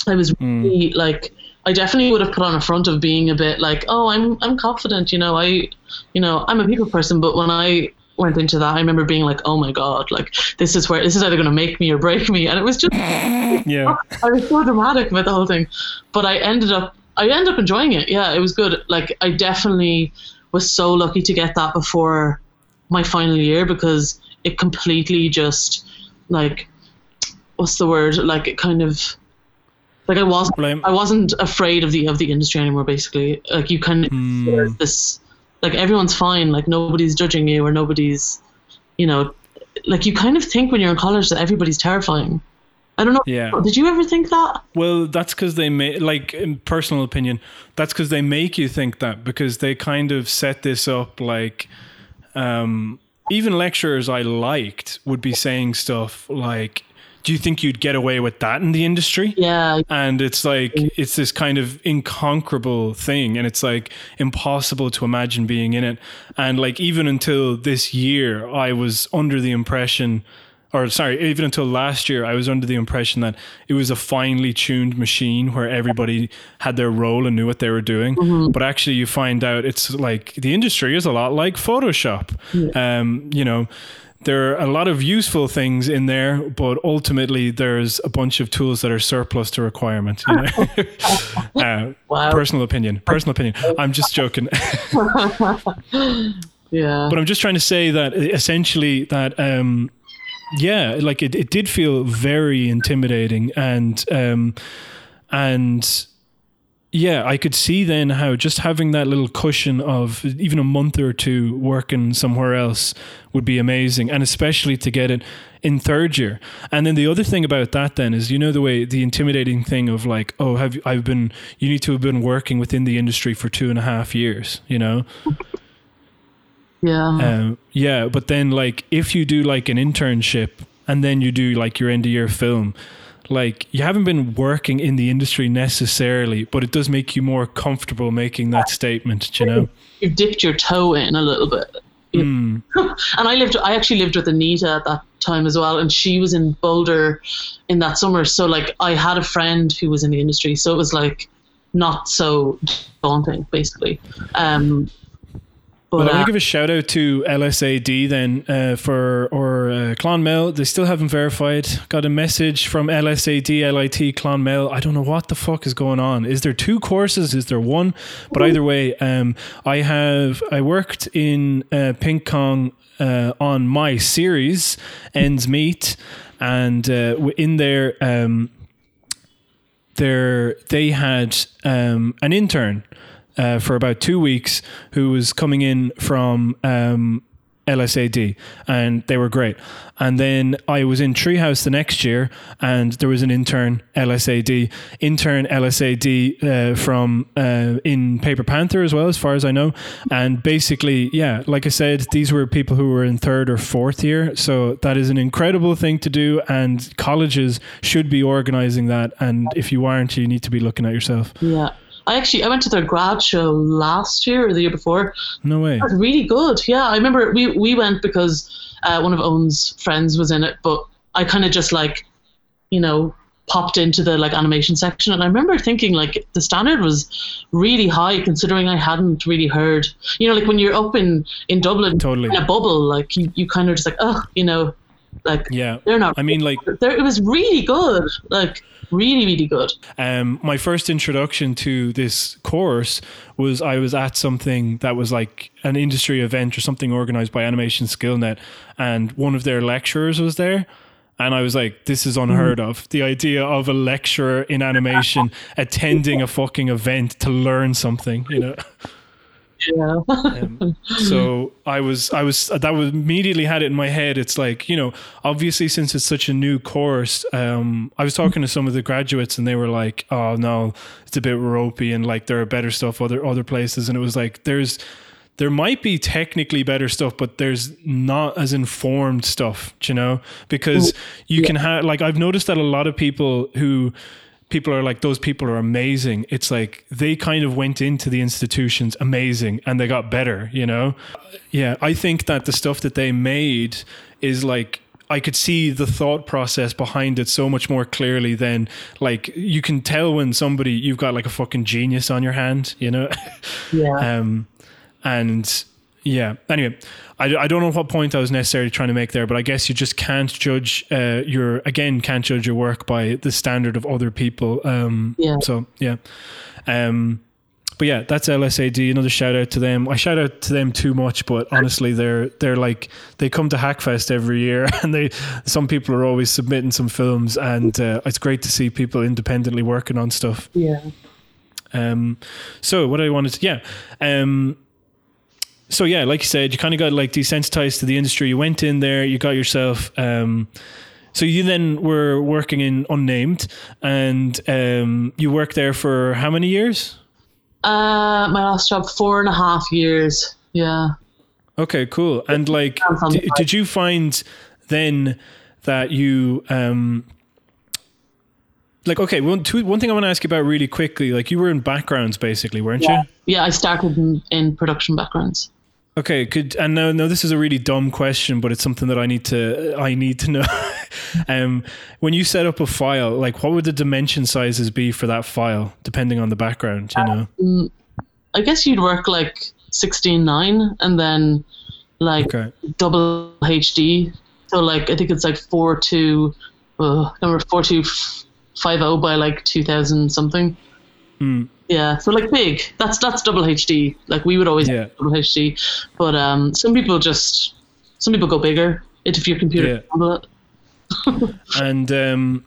I was mm. like, I definitely would have put on a front of being a bit like, oh, I'm I'm confident, you know, I, you know, I'm a people person. But when I went into that, I remember being like, oh my god, like this is where this is either going to make me or break me, and it was just, yeah, I was so dramatic about the whole thing. But I ended up, I ended up enjoying it. Yeah, it was good. Like I definitely was so lucky to get that before my final year because it completely just like what's the word like it kind of like I wasn't Blame. I wasn't afraid of the of the industry anymore. Basically, like you kind of mm. this like everyone's fine, like nobody's judging you or nobody's, you know, like you kind of think when you're in college that everybody's terrifying. I don't know. Yeah. Did you ever think that? Well, that's because they make, like, in personal opinion, that's because they make you think that because they kind of set this up like, um, even lecturers I liked would be saying stuff like, do you think you'd get away with that in the industry? Yeah. And it's like, it's this kind of inconquerable thing. And it's like impossible to imagine being in it. And like, even until this year, I was under the impression, or sorry, even until last year, I was under the impression that it was a finely tuned machine where everybody had their role and knew what they were doing. Mm-hmm. But actually, you find out it's like the industry is a lot like Photoshop. Yeah. Um, you know, there are a lot of useful things in there, but ultimately there's a bunch of tools that are surplus to requirement. You know? uh, wow. Personal opinion. Personal opinion. I'm just joking. yeah. But I'm just trying to say that essentially that um, yeah, like it, it did feel very intimidating and um, and yeah, I could see then how just having that little cushion of even a month or two working somewhere else would be amazing, and especially to get it in third year. And then the other thing about that then is you know the way the intimidating thing of like, oh, have I've been you need to have been working within the industry for two and a half years, you know. Yeah. Um, yeah, but then like if you do like an internship and then you do like your end of year film like you haven't been working in the industry necessarily, but it does make you more comfortable making that statement. You know, you've dipped your toe in a little bit. Mm. and I lived. I actually lived with Anita at that time as well, and she was in Boulder in that summer. So like, I had a friend who was in the industry, so it was like not so daunting, basically. Um, but, well, I want to give a shout out to LSAD then uh, for or uh, Clonmel. They still haven't verified. Got a message from LSAD LIT Clonmel. I don't know what the fuck is going on. Is there two courses? Is there one? But either way, um, I have I worked in uh, Pink Kong uh, on my series Ends Meet, and uh, in there. Um, there they had um, an intern uh, for about two weeks who was coming in from um, LSAD, and they were great. And then I was in Treehouse the next year, and there was an intern LSAD, intern LSAD uh, from uh, in Paper Panther as well, as far as I know. And basically, yeah, like I said, these were people who were in third or fourth year, so that is an incredible thing to do, and colleges should be organizing that. And if you aren't, you need to be looking at yourself. Yeah. I actually I went to their grad show last year or the year before. No way. Really good. Yeah, I remember we we went because uh, one of Owen's friends was in it, but I kind of just like, you know, popped into the like animation section and I remember thinking like the standard was really high considering I hadn't really heard you know like when you're up in in Dublin totally. in a bubble like you, you kind of just like oh you know like yeah they're not I mean like it was really good like really really good um my first introduction to this course was i was at something that was like an industry event or something organized by animation skillnet and one of their lecturers was there and I was like, this is unheard of. The idea of a lecturer in animation attending a fucking event to learn something, you know? Yeah. um, so I was, I was, that was immediately had it in my head. It's like, you know, obviously since it's such a new course, um, I was talking to some of the graduates and they were like, oh no, it's a bit ropey and like there are better stuff other, other places. And it was like, there's, there might be technically better stuff, but there's not as informed stuff, you know? Because you can have, like, I've noticed that a lot of people who, people are like, those people are amazing. It's like they kind of went into the institutions amazing and they got better, you know? Yeah, I think that the stuff that they made is like, I could see the thought process behind it so much more clearly than like you can tell when somebody you've got like a fucking genius on your hand, you know? Yeah. Um, and yeah, anyway, I, I don't know what point I was necessarily trying to make there, but I guess you just can't judge uh, your, again, can't judge your work by the standard of other people. Um, Yeah. So, yeah. Um, but yeah, that's LSAD. Another shout out to them. I shout out to them too much, but honestly, they're they're like they come to Hackfest every year, and they some people are always submitting some films, and uh, it's great to see people independently working on stuff. yeah. Um, so what I wanted to, yeah. Um, so yeah, like you said, you kind of got like desensitized to the industry. You went in there, you got yourself. Um, so you then were working in Unnamed, and um, you worked there for how many years? Uh, my last job, four and a half years. Yeah. Okay, cool. And like, d- did you find then that you um, like okay? One, two, one thing I want to ask you about really quickly, like you were in backgrounds basically, weren't you? Yeah, I started in, in production backgrounds. Okay, could and now no, this is a really dumb question, but it's something that I need to I need to know. um, when you set up a file, like what would the dimension sizes be for that file, depending on the background? You know. I guess you'd work like 16.9 and then like Okay. double HD. So like I think it's like four two, uh, number four two five zero by like two thousand something. Hmm. Yeah, so like big. That's that's double HD. Like we would always Yeah. have double HD, but um, some people just some people go bigger if your computer Yeah. can handle it. And um,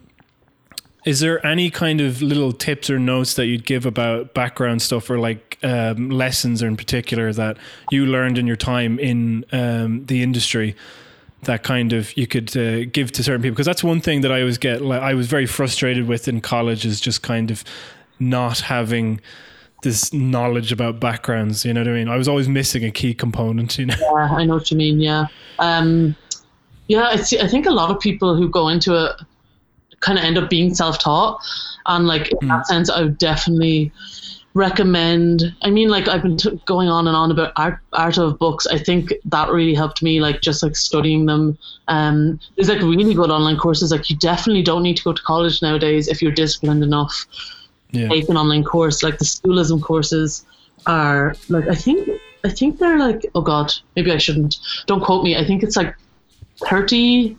is there any kind of little tips or notes that you'd give about background stuff or like um, lessons in particular that you learned in your time in um, the industry? that kind of you could uh, give to certain people because that's one thing that I always get like I was very frustrated with in college is just kind of not having this knowledge about backgrounds you know what I mean I was always missing a key component you know Yeah, I know what you mean. Yeah, um, yeah. I see. I think a lot of people who go into it kind of end up being self-taught, and like in that sense, I would definitely recommend. I mean, like I've been t- going on and on about art, art of books. I think that really helped me, like just like studying them. Um, there's like really good online courses. Like you definitely don't need to go to college nowadays if you're disciplined enough yeah. Take an online course like the schoolism courses are like i think i think they're like oh god maybe i shouldn't. Don't quote me. I think it's like 30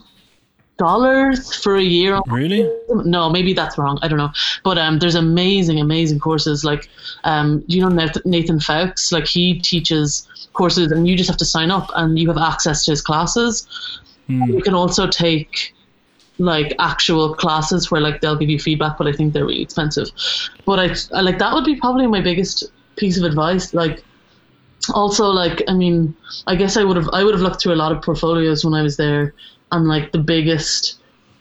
dollars for a year. Really? No maybe that's wrong. I don't know. But um there's amazing amazing courses. Like um you know nathan Fowkes? Like he teaches courses and you just have to sign up and you have access to his classes. You can also take like actual classes where like they'll give you feedback but i think they're really expensive. But I, I like that would be probably my biggest piece of advice. Like also like i mean i guess i would have i would have looked through a lot of portfolios when i was there and like the biggest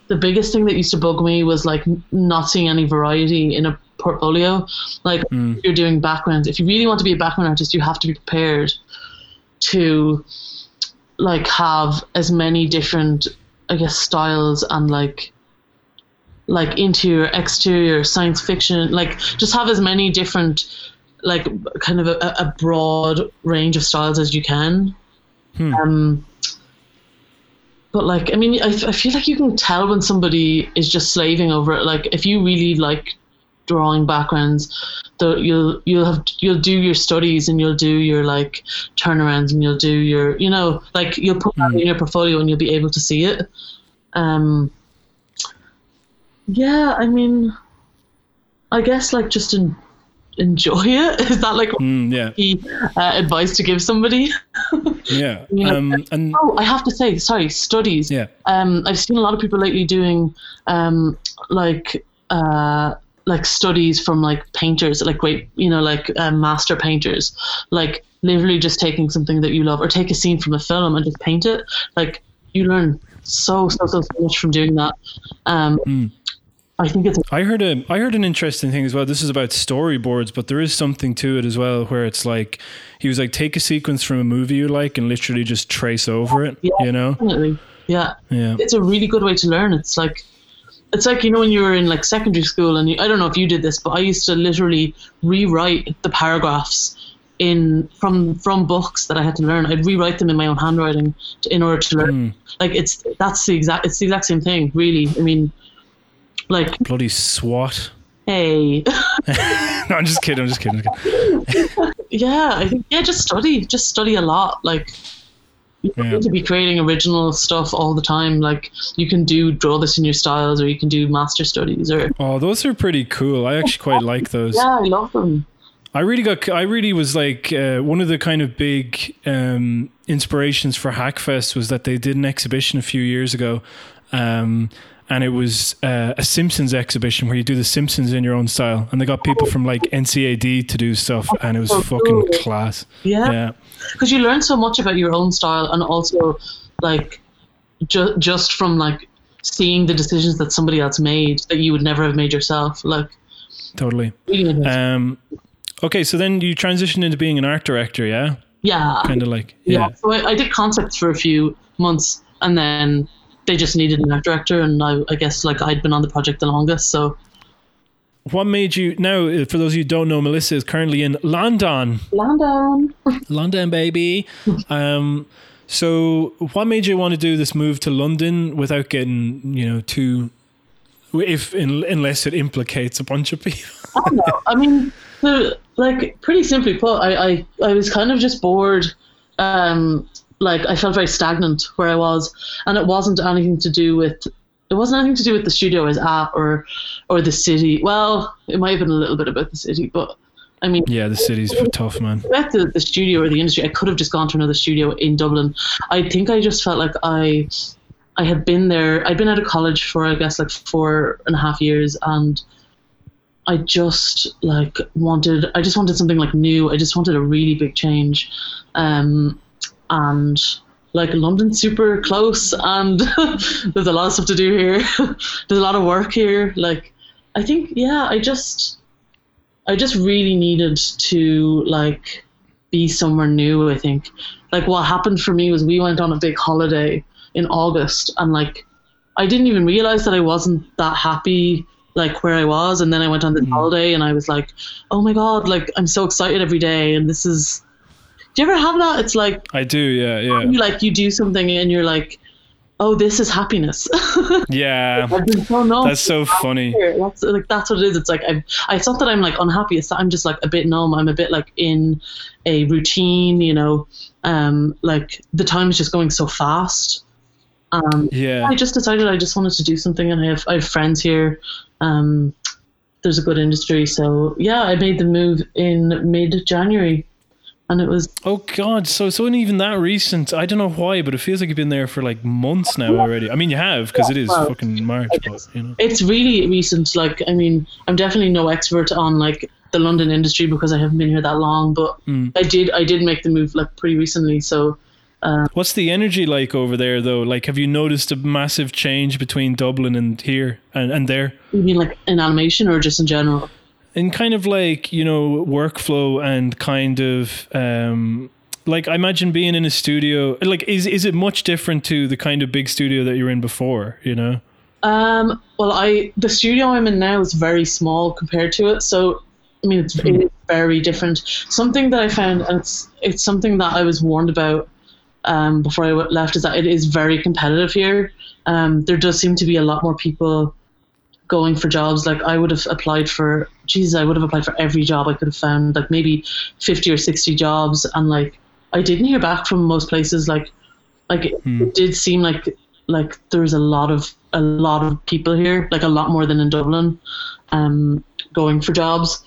the biggest thing that used to bug me was like not seeing any variety in a portfolio. Like hmm. if you're doing backgrounds if you really want to be a background artist you have to be prepared to like have as many different I guess styles and like like interior, exterior, science fiction, like just have as many different like kind of a, a broad range of styles as you can. Um but like I mean I, I feel like you can tell when somebody is just slaving over it. Like if you really like drawing backgrounds, the, you'll you'll have you'll do your studies and you'll do your like turnarounds and you'll do your you know like you'll put that in your portfolio and you'll be able to see it. Um, yeah, I mean, I guess like just en- enjoy it. Is that like Mm, yeah key uh, advice to give somebody? yeah Yeah. um, and Oh, I have to say, sorry, studies. yeah Um, I've seen a lot of people lately doing um, like uh, like studies from like painters, like great, you know, like um, master painters, like literally just taking something that you love or take a scene from a film and just paint it. Like you learn so so so, so much from doing that. Um, Mm. I think it's I heard a I heard an interesting thing as well. This is about storyboards, but there is something to it as well where it's like he was like take a sequence from a movie you like and literally just trace over it. Yeah. You know? definitely yeah. Yeah. It's a really good way to learn. It's like it's like you know when you were in like secondary school and you, I don't know if you did this, but I used to literally rewrite the paragraphs in from from books that I had to learn. I'd rewrite them in my own handwriting to, in order to learn. Mm. Like it's that's the exact it's the exact same thing, really. I mean, like Bloody SWAT. hey, no, I'm just kidding. I'm just kidding. I'm just kidding. yeah, I think yeah, just study, just study a lot. Like you don't Yeah. need to be creating original stuff all the time. Like you can do draw this in your styles, or you can do master studies, or Oh, those are pretty cool. I actually quite like those. yeah, I love them. I really got. I really was like uh, one of the kind of big um, inspirations for Hackfest was that they did an exhibition a few years ago, um, and it was uh, a Simpsons exhibition where you do the Simpsons in your own style, and they got people from like NCAD to do stuff, and it was Oh, fucking class. Yeah, Yeah, because you learn so much about your own style, and also like ju- just from like seeing the decisions that somebody else made that you would never have made yourself. Like totally. really. Um, okay, so then you transitioned into being an art director, yeah, yeah, kind of like yeah. yeah. So I, I did concepts for a few months, and then they just needed an art director, and I, I guess like I'd been on the project the longest, so What made you now? uh, For those of you who don't know, Melissa is currently in London. London. London, baby. um, so, what made you want to do this move to London without getting, you know, too, if in, unless it implicates a bunch of people? I don't know. I mean, the, like pretty simply put, I, I I was kind of just bored. Um, like I felt very stagnant where I was, and it wasn't anything to do with it wasn't anything to do with the studio I was at or or the city. Well, it might have been a little bit about the city, but I mean, yeah, the city's tough, man. the, the studio or the industry, I could have just gone to another studio in Dublin. I think I just felt like I I had been there. I'd been out of college for I guess like four and a half years, and I just like wanted. I just wanted something like new. I just wanted a really big change, um, and like London's super close, and there's a lot of stuff to do here. there's a lot of work here. Like I think yeah, I just I just really needed to like be somewhere new. I think like what happened for me was we went on a big holiday in August, and like I didn't even realize that I wasn't that happy like where I was, and then I went on this mm-hmm. holiday, and I was like, oh my god, like I'm so excited every day, and this is. Do you ever have that? It's like I do, yeah, yeah. you like you do something and you're like, oh, this is happiness. Yeah, I've been so numb. that's so funny. That's like that's what it is. It's like I'm. It's not that I'm like unhappy. It's that I'm just like a bit numb. I'm a bit like in a routine. You know, um, like the time is just going so fast. Um, Yeah, I just decided I just wanted to do something, and I have I have friends here. Um, there's a good industry, so yeah, I made the move in mid January, and it was Oh God! So so not even that recent. I don't know why, but it feels like you've been there for like months now already. I mean, you have because it is well, fucking March, but you know. it's really recent. Like, I mean, I'm definitely no expert on like the London industry because I haven't been here that long, but Mm. I did I did make the move like pretty recently. So What's the energy like over there, though? Like, have you noticed a massive change between Dublin and here and, and there? you mean like in animation or just in general? In kind of like, you know, workflow and kind of, um, like, I imagine being in a studio, like, is, is it much different to the kind of big studio that you were in before, you know? Um, well, I the studio I'm in now is very small compared to it, so I mean it's, it is very different. Something that I found, and it's it's something that I was warned about um, before I left, is that it is very competitive here. Um, there does seem to be a lot more people going for jobs. Like I would have applied for, Jesus, I would have applied for every job I could have found, like maybe fifty or sixty jobs, and like I didn't hear back from most places. Like, like it, it did seem like like there's a lot of a lot of people here, like a lot more than in Dublin, um, going for jobs.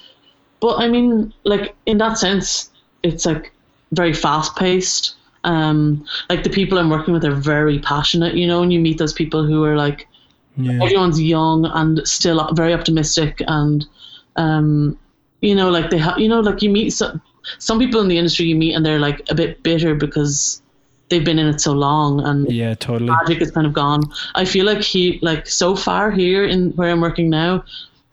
But I mean, like in that sense, it's like very fast paced. Um, like the people I'm working with are very passionate, you know, and you meet those people who are like Yeah. everyone's young and still very optimistic and um, you know like they have you know like you meet some some people in the industry you meet and they're like a bit bitter because they've been in it so long and Yeah, totally. magic is kind of gone. I feel like he like so far here in where I'm working now,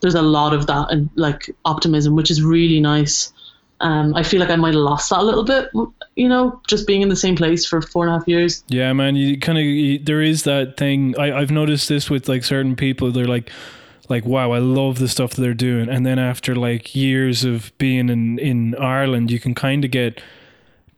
there's a lot of that and like optimism, which is really nice. Um, I feel like I might have lost that a little bit, you know, just being in the same place for four and a half years. Yeah, man, you kind of there is that thing. I I've noticed this with like certain people. They're like, like, wow, I love the stuff that they're doing, and then after like years of being in in Ireland, you can kind of get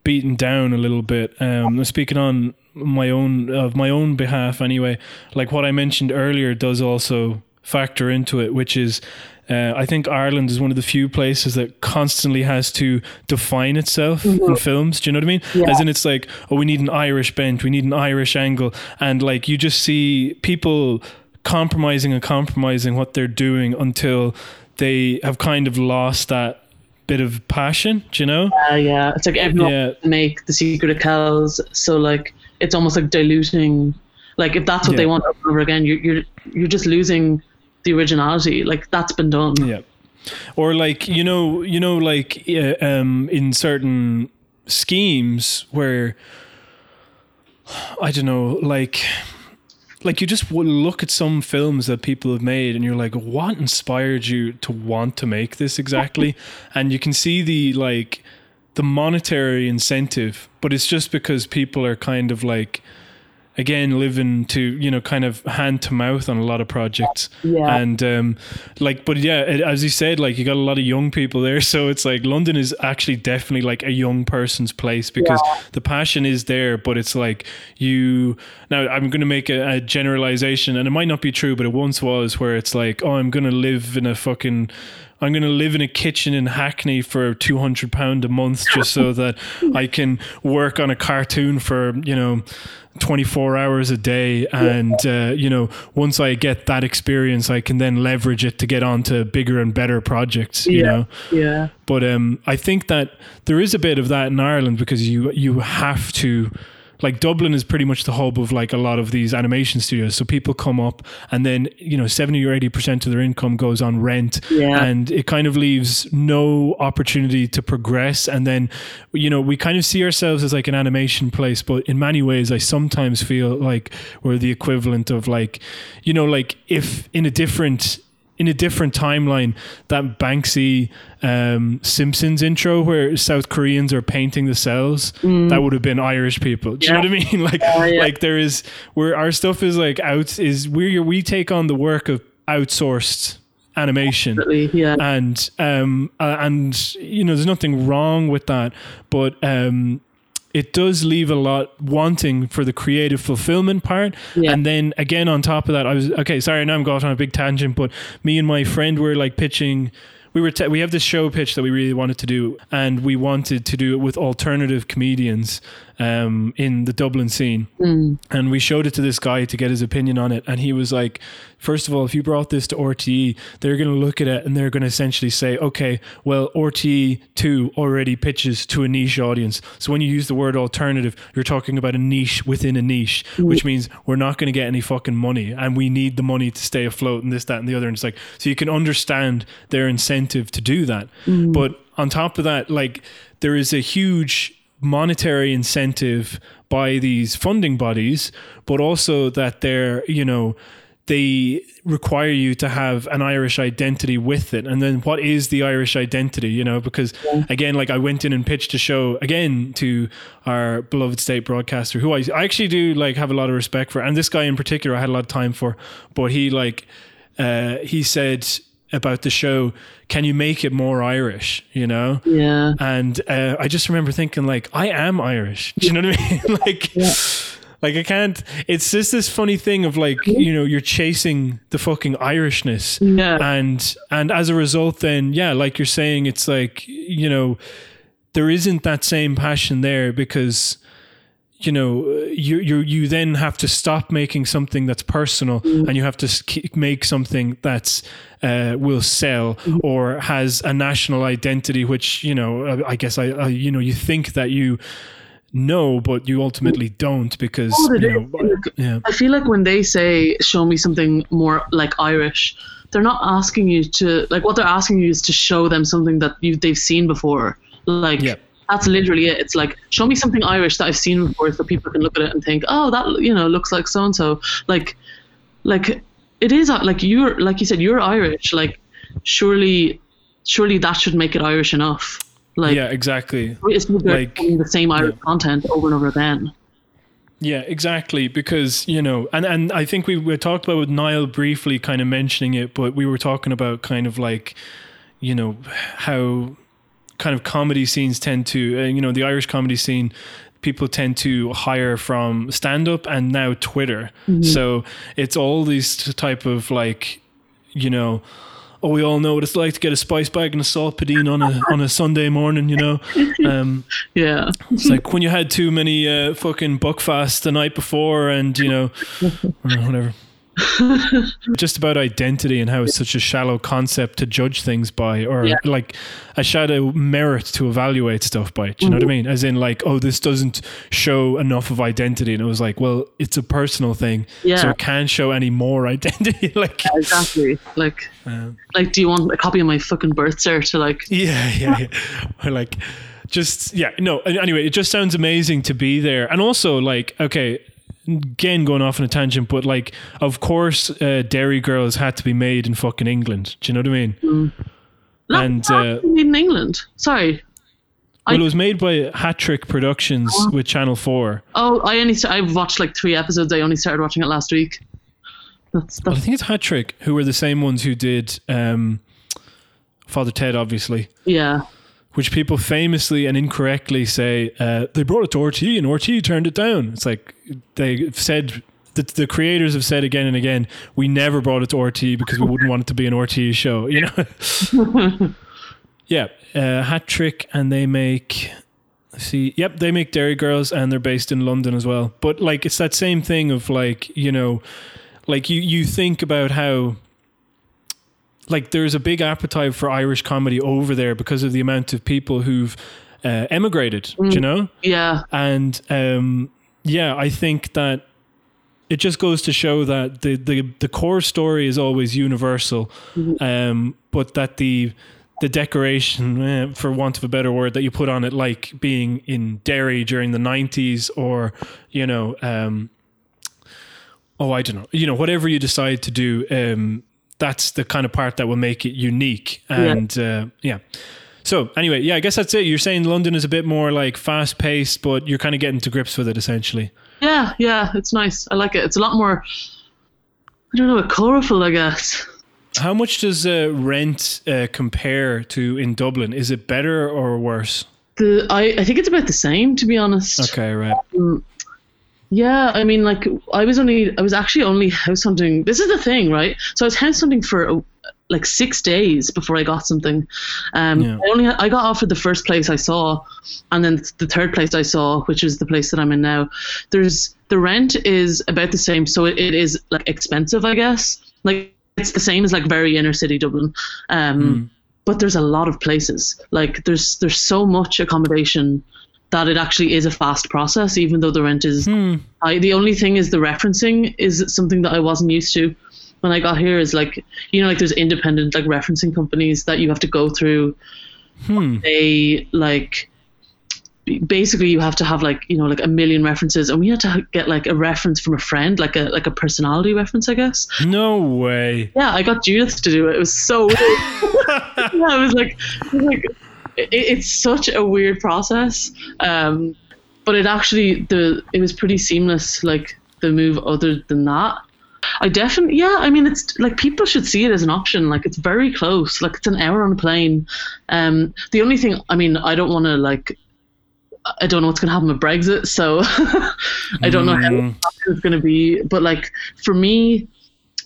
beaten down a little bit. Um, speaking on my own of my own behalf, anyway, like what I mentioned earlier does also factor into it, which is. Uh, I think Ireland is one of the few places that constantly has to define itself in films. Do you know what I mean? Yeah. As in, it's like, oh, we need an Irish bent, we need an Irish angle, and like you just see people compromising and compromising what they're doing until they have kind of lost that bit of passion. Do you know? Uh, yeah, it's like everyone Yeah. make the Secret of Kells, so like it's almost like diluting. Like if that's what Yeah. they want over and over again, you're you're you're just losing the originality. Like that's been done. Yeah. Or like you know, you know, like uh, um, in certain schemes where I don't know, like like you just look at some films that people have made and you're like what inspired you to want to make this exactly? And you can see the like the monetary incentive but it's just because people are kind of like again living to you know kind of hand to mouth on a lot of projects. Yeah. and um like but yeah it, as you said like you got a lot of young people there. So it's like london is actually definitely like a young person's place because the passion is there but it's like you now i'm going to make a, a generalization and it might not be true but it once was where it's like oh i'm going to live in a fucking I'm going to live in a kitchen in Hackney for 200 pound a month just so that I can work on a cartoon for, you know, 24 hours a day and uh, you know once I get that experience I can then leverage it to get onto bigger and better projects you Yeah. know Yeah. but um, I think that there is a bit of that in Ireland because you you have to like Dublin is pretty much the hub of like a lot of these animation studios. So people come up and then, you know, 70 or 80% of their income goes on rent Yeah. and it kind of leaves no opportunity to progress. And then, you know, we kind of see ourselves as like an animation place, but in many ways, I sometimes feel like we're the equivalent of like, you know, like if in a different in a different timeline, that Banksy um, Simpsons intro where South Koreans are painting the cels, that would have been Irish people. Do you know what I mean? Like, yeah. like there is where our stuff is like out is we we take on the work of outsourced animation Yeah. and um uh, and you know there's nothing wrong with that but um it does leave a lot wanting for the creative fulfillment part Yeah. and then again on top of that i was okay sorry now i'm going on a big tangent but me and my friend were like pitching we were te- we have this show pitch that we really wanted to do and we wanted to do it with alternative comedians um, in the dublin scene. Hmm. And we showed it to this guy to get his opinion on it. And he was like first of all if you brought this to RTE they're going to look at it and they're going to essentially say okay well RTE 2 already pitches to a niche audience. So when you use the word alternative you're talking about a niche within a niche hmm. which means we're not going to get any fucking money and we need the money to stay afloat and this that and the other. And it's like so you can understand their incentive to do that. Hmm. But on top of that like there is a huge monetary incentive by these funding bodies, but also that they're, you know, they require you to have an Irish identity with it. And then what is the Irish identity, you know? Because again, like I went in and pitched a show again to our beloved state broadcaster, who I, I actually do like have a lot of respect for. And this guy in particular, I had a lot of time for, but he like, uh, he said about the show, can you make it more Irish, you know? yeah. and uh, I just remember thinking like I am Irish. Do you know what I mean? like, like I can't. It's just this funny thing of like you know you're chasing the fucking Irishness, Yeah. and and as a result, then yeah, like you're saying, it's like you know there isn't that same passion there because you know you you you then have to stop making something that's personal and you have to make something that's uh, will sell or has a national identity which you know uh, I guess I, I you know you think that you know but you ultimately don't because Oh, you know yeah I feel like when they say show me something more like Irish, they're not asking you to like what they're asking you is to show them something that you they've seen before. Like Yeah. That's literally it. It's like show me something Irish that I've seen before, so people can look at it and think, oh, that you know looks like so and so. Like, like it is uh, like you're like you said you're Irish. Like, surely, surely that should make it Irish enough. Like, yeah, exactly. it's like- like the same Irish yeah. content over and over again. Yeah, exactly. Because you know, and and I think we we talked about with Niall briefly, kind of mentioning it, but we were talking about kind of like, you know, how kind of comedy scenes tend to, uh, you know, the Irish comedy scene. People tend to hire from stand up and now Twitter. So it's all these type of like, you know, oh, we all know what it's like to get a spice bag and a salt padine on a on a Sunday morning, you know. Um, Yeah. it's like when you had too many uh, fucking buckfast the night before, and you know, whatever. Just about identity and how it's such a shallow concept to judge things by, or Yeah. like a shallow merit to evaluate stuff by. Do you know what I mean? As in, like, oh, this doesn't show enough of identity, and it was like, well, it's a personal thing, so it can't show any more identity. like, Exactly. Like, um, like, do you want a copy of my fucking birth cert to like? Yeah, yeah, yeah. Or like, just yeah. No. Anyway, it just sounds amazing to be there, and also like, okay, again going off on a tangent, but like, of course, uh, Derry Girls had to be made in fucking England. Do you know what I mean? No, And, uh, made in England. Sorry. Well, it was made by Hat Trick Productions with Channel Four. Oh, I only st- I've watched like three episodes. I only started watching it last week. That's Well, I think it's Hat Trick who were the same ones who did um, Father Ted, obviously. yeah. Which people famously and incorrectly say uh, they brought it to RT and RT turned it down. It's like they've said the, the creators have said again and again, we never brought it to RT because we wouldn't want it to be an RT show. You know? yeah, uh, Hat Trick, and they make. See, yep, they make Derry Girls, and they're based in London as well. But like, it's that same thing of like, you know, like you you think about how like there's a big appetite for Irish comedy over there because of the amount of people who've uh, emigrated, do you know? Yeah. And um, yeah, I think that it just goes to show that the the, the core story is always universal, um, but that the the decoration, eh, for want of a better word, that you put on it, like being in Derry during the '90s, or you know, um, oh, I don't know, you know, whatever you decide to do, um, that's the kind of part that will make it unique. And uh, yeah. So anyway, yeah, I guess that's it. You're saying London is a bit more like fast paced, but you're kind of getting to grips with it essentially. Yeah. Yeah. It's nice. I like it. It's a lot more. I don't know, colorful. I guess. How much does uh, rent uh, compare to in Dublin? Is it better or worse? The I I think it's about the same to be honest. Okay, right. Yeah, I mean, like I was only, I was actually only house hunting. This is the thing, right? So I was house hunting for uh, like six days before I got something. Um, Yeah. I only, I got offered the first place I saw, and then the third place I saw, which is the place that I'm in now. There's the rent is about the same, so it, it is like expensive, I guess. Like it's the same as like very inner city Dublin. Um, but there's a lot of places. Like there's there's so much accommodation that it actually is a fast process, even though the rent is Hmm. I, the only thing is the referencing is something that I wasn't used to when I got here. Is like you know like there's independent like referencing companies that you have to go through. Hmm. They like basically you have to have like you know like a million references, and we had to get like a reference from a friend, like a like a personality reference, I guess. No way. Yeah, I got Judith to do it. It was so weird. yeah, I was like, I was like it, it's such a weird process. Um, but it actually the it was pretty seamless. Like the move, other than that, I definitely yeah. I mean, it's like people should see it as an option. Like it's very close. Like it's an hour on a plane. Um, the only thing, I mean, I don't want to like. I don't know what's going to happen with Brexit, so I don't know how Mm. it's going to be. But like for me,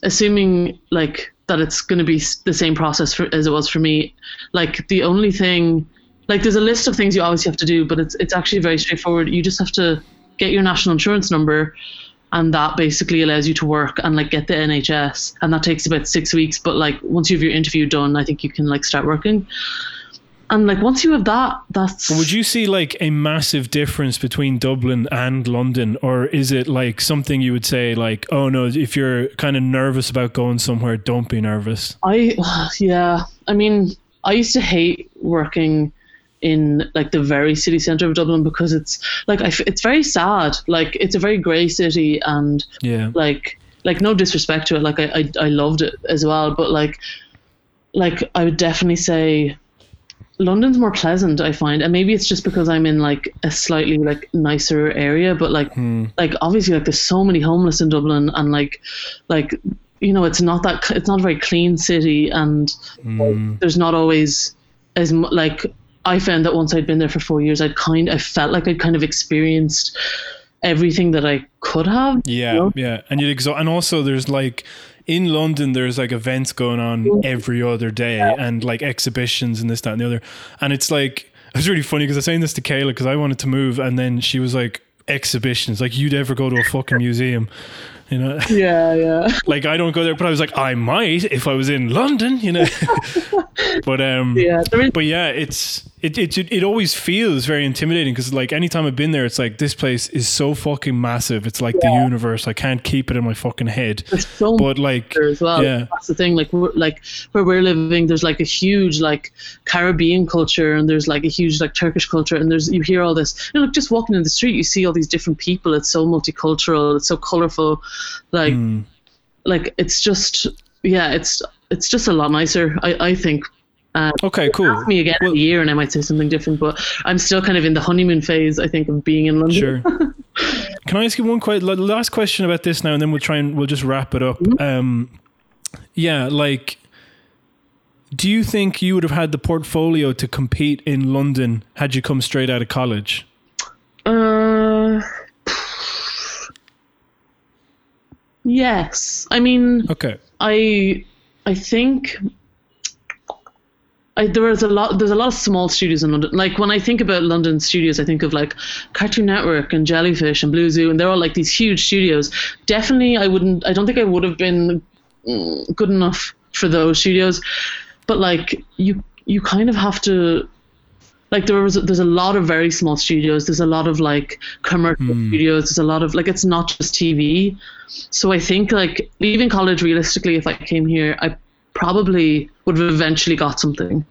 assuming like that it's going to be the same process for, as it was for me, like the only thing, like there's a list of things you obviously have to do, but it's it's actually very straightforward. You just have to get your national insurance number, and that basically allows you to work and like get the NHS, and that takes about six weeks. But like once you have your interview done, I think you can like start working. And like once you have that, that's Would you see like a massive difference between Dublin and London, or is it like something you would say like, oh no, if you're kind of nervous about going somewhere, don't be nervous. I yeah. I mean, I used to hate working in like the very city center of Dublin because it's like I f- it's very sad. Like it's a very grey city and Yeah. like like no disrespect to it like I, I i loved it as well but like like i would definitely say london's more pleasant i find and maybe it's just because i'm in like a slightly like nicer area but like hmm. like obviously like there's so many homeless in dublin and like like you know it's not that it's not a very clean city and hmm. like, there's not always as like i found that once i'd been there for four years i'd kind i felt like i'd kind of experienced everything that i could have Yeah, you know? yeah, and you'd exhaust. And also, there's like in London, there's like events going on every other day, and like exhibitions and this, that, and the other. And it's like it's really funny because I was saying this to Kayla because I wanted to move, and then she was like, "Exhibitions, like you'd ever go to a fucking museum." You know, yeah yeah like I don't go there, but I was like, I might if I was in London, you know. but um, yeah but yeah, it's it it it always feels very intimidating because like anytime I've been there, it's like this place is so fucking massive. It's like the universe. I can't keep it in my fucking head. there's so much But like, as well. yeah, That's the thing. Like, we're, like where we're living, there's like a huge like Caribbean culture, and there's like a huge like Turkish culture, and there's you hear all this. You know, like just walking in the street, you see all these different people. It's so multicultural. It's so colorful. Like, Hmm. like it's just yeah, it's it's just a lot nicer. I I think. Um, okay, cool. ask me again Well- in a year, and I might say something different. But I'm still kind of in the honeymoon phase. I think of being in London. Sure. Can I ask you one quite last question about this now, and then we'll try and we'll just wrap it up. Mm-hmm. Um, yeah, like, do you think you would have had the portfolio to compete in London had you come straight out of college? Uh, yes. I mean, Okay. I I think I, there was a lot. There's a lot of small studios in London. Like when I think about London studios, I think of like Cartoon Network and Jellyfish and Blue Zoo, and they're all like these huge studios. Definitely, I wouldn't. I don't think I would have been mm, good enough for those studios. But like you, you kind of have to like there was there's a lot of very small studios there's a lot of like commercial studios there's a lot of like it's not just tv so i think like leaving college realistically if i came here i probably would have eventually got something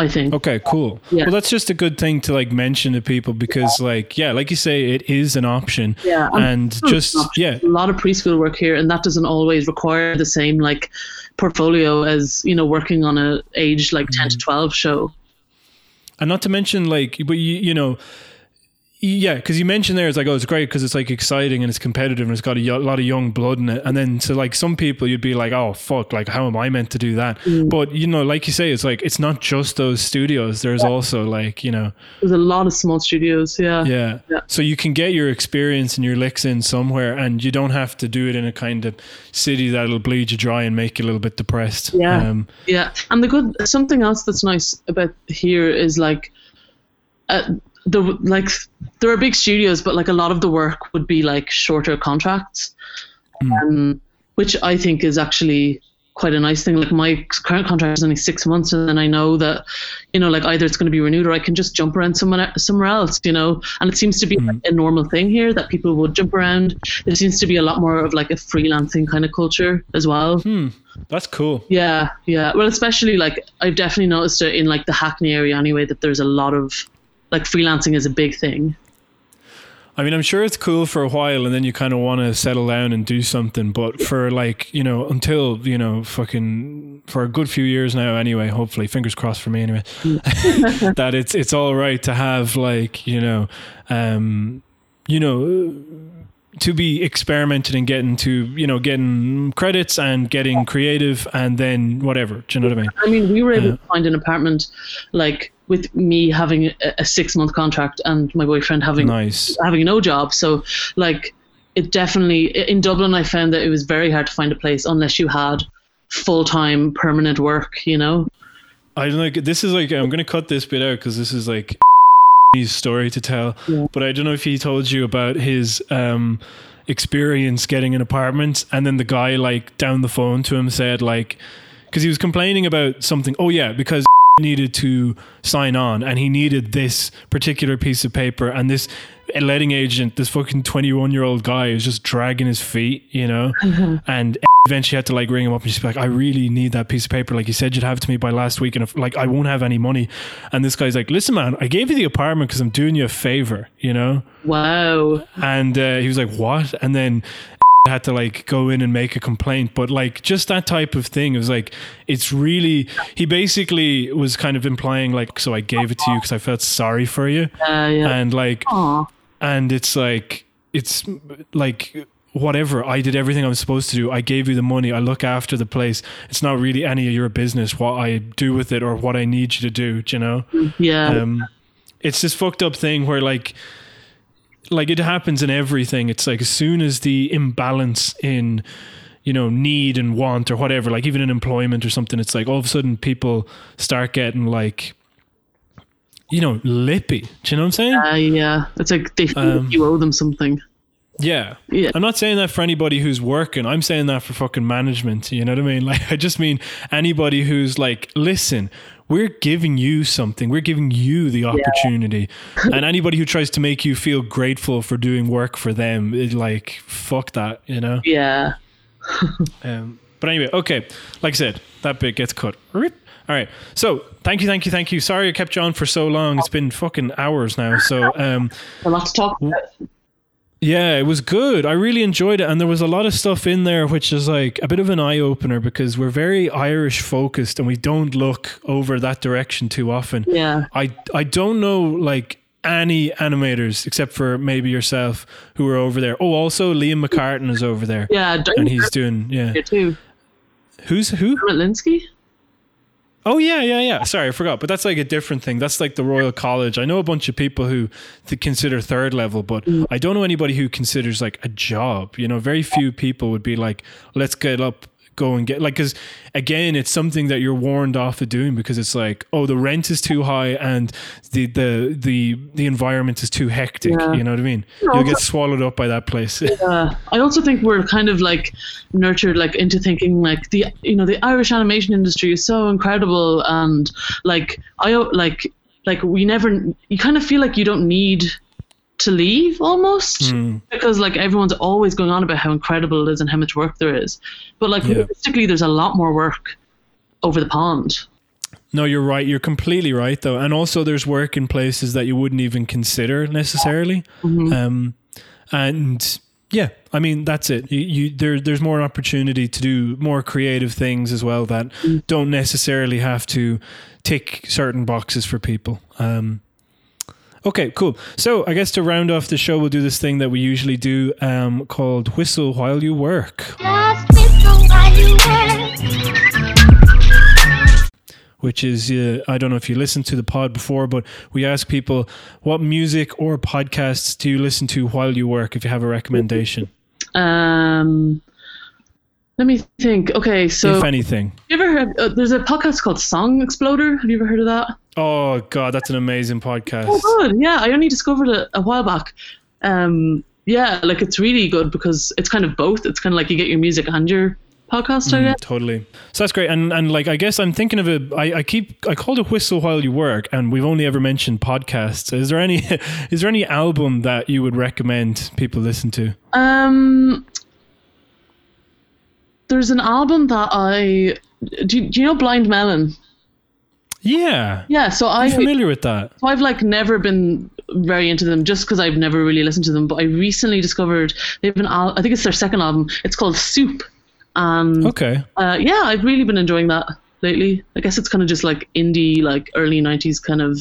i think Okay, cool. Yeah. Well, that's just a good thing to like mention to people because, like, yeah, like you say, it is an option. Yeah, and just yeah, a lot of preschool work here and that doesn't always require the same like portfolio as you know working on a age like 10 to mm-hmm. 12 show and not to mention like, but you you know, yeah, because you mentioned there, it's like, oh, it's great because it's like exciting and it's competitive and it's got a lot of young blood in it. And then to like some people, you'd be like, oh, fuck, like, how am I meant to do that? But, you know, like you say, it's like, it's not just those studios. There's also like, you know, there's a lot of small studios yeah yeah. Yeah. So you can get your experience and your licks in somewhere and you don't have to do it in a kind of city that'll bleed you dry and make you a little bit depressed. Yeah. Um, Yeah, and the good something else that's nice about here is like, uh, the like there are big studios, but like a lot of the work would be like shorter contracts, hmm. um, which I think is actually quite a nice thing. Like my current contract is only six months, and then I know that, you know, like either it's going to be renewed or I can just jump around somewhere somewhere else, you know. And it seems to be hmm. like a normal thing here that people would jump around. There seems to be a lot more of like a freelancing kind of culture as well. Hmm. that's cool. Yeah, yeah. Well, especially like I've definitely noticed it in like the Hackney area anyway that there's a lot of like freelancing is a big thing. I mean, I'm sure it's cool for a while and then you kind of want to settle down and do something. But for like, you know, until, you know, fucking for a good few years now, anyway, hopefully, fingers crossed for me anyway, that it's, it's all right to have like, you know, um, you know, to be experimented and getting to, you know, getting credits and getting creative and then whatever. Do you know what I mean? I mean, we were able Yeah. to find an apartment like with me having a, a six month contract and my boyfriend having Nice. having no job. So like it definitely in Dublin I found that it was very hard to find a place unless you had full time permanent work, you know. I don't like this is like I'm gonna cut this bit out because this is like his story to tell. Yeah. But I don't know if he told you about his um experience getting an apartment and then the guy like down the phone to him said like because he was complaining about something. Oh yeah, because needed to sign on and he needed this particular piece of paper and this letting agent, this fucking 21 year old guy is just dragging his feet, you know, and eventually had to like ring him up and just be like, I really need that piece of paper. Like you said, you'd have it to me by last week, and if like I won't have any money. And this guy's like, listen, man, I gave you the apartment because I'm doing you a favor, you know. Wow. And uh, he was like, what? And then had to like go in and make a complaint but like just that type of thing it was like it's really he basically was kind of implying like so i gave it to you because i felt sorry for you Uh, yeah. and like Aw. and it's like it's like whatever i did everything i was supposed to do i gave you the money i look after the place it's not really any of your business what i do with it or what i need you to do do you know Yeah. um it's this fucked up thing where like like it happens in everything it's like as soon as the imbalance in you know need and want or whatever like even in employment or something it's like all of a sudden people start getting like you know lippy do you know what i'm saying Uh, yeah. It's like they feel Um, you owe them something. Yeah. Yeah. I'm not saying that for anybody who's working. I'm saying that for fucking management. You know what I mean? Like, I just mean anybody who's like, listen, we're giving you something. We're giving you the opportunity. and anybody who tries to make you feel grateful for doing work for them, it, like, fuck that, you know? Yeah. Um, but anyway, okay. Like I said, that bit gets cut. All right. So thank you, thank you, thank you. Sorry I kept you on for so long. It's been fucking hours now. So, um, A lot to talk about. Yeah, it was good. I really enjoyed it. And there was a lot of stuff in there which is like a bit of an eye opener because we're very Irish focused and we don't look over that direction too often. Yeah. I I don't know like any animators except for maybe yourself who are over there. Oh, also Liam McCartan is over there. Yeah. And he's doing yeah. too. Who's who? Dermot Linsky? Oh yeah, yeah, yeah. Sorry, I forgot. But that's like a different thing. That's like the Royal College. I know a bunch of people who consider third level, but I don't know anybody who considers like a job. You know, very few people would be like, "Let's get up, go and get like." Because again, it's something that you're warned off of doing because it's like, oh, the rent is too high and the the the the environment is too hectic. Yeah. You know what I mean? You'll get swallowed up by that place. Uh, I also think we're kind of like nurtured like into thinking like the you know the Irish animation industry is so incredible and like I like like we never you kind of feel like you don't need to leave almost because like everyone's always going on about how incredible it is and how much work there is but like Yeah. realistically there's a lot more work over the pond No, you're right. You're completely right, though. And also, there's work in places that you wouldn't even consider necessarily. Um, and yeah, I mean, that's it. You, you there, there's more opportunity to do more creative things as well that don't necessarily have to tick certain boxes for people. Um, okay, cool. So I guess to round off the show, we'll do this thing that we usually do um, called whistle while you work. Just whistle while you work. which is uh, I don't know if you listened to the pod before, but we ask people what music or podcasts do you listen to while you work if you have a recommendation, um let me think okay so if anything. you ever heard uh, there's a podcast called Song Exploder have you ever heard of that Oh god, that's an amazing podcast. Oh, good. Yeah, I only discovered it a while back. Um, yeah, like it's really good because it's kind of both. It's kind of like you get your music and your podcast, I guess. Totally. So that's great. And and like I guess I'm thinking of it. I, I keep I called it whistle while you work, and we've only ever mentioned podcasts. Is there any is there any album that you would recommend people listen to? Um, there's an album that I do. Do you know Blind Melon? Yeah, Yeah, so I'm familiar with that. So I've like never been very into them just because I've never really listened to them. But I recently discovered they have an al- I think it's their second album. It's called Soup, and Okay. uh, yeah, I've really been enjoying that lately. I guess it's kind of just like indie, like early '90s kind of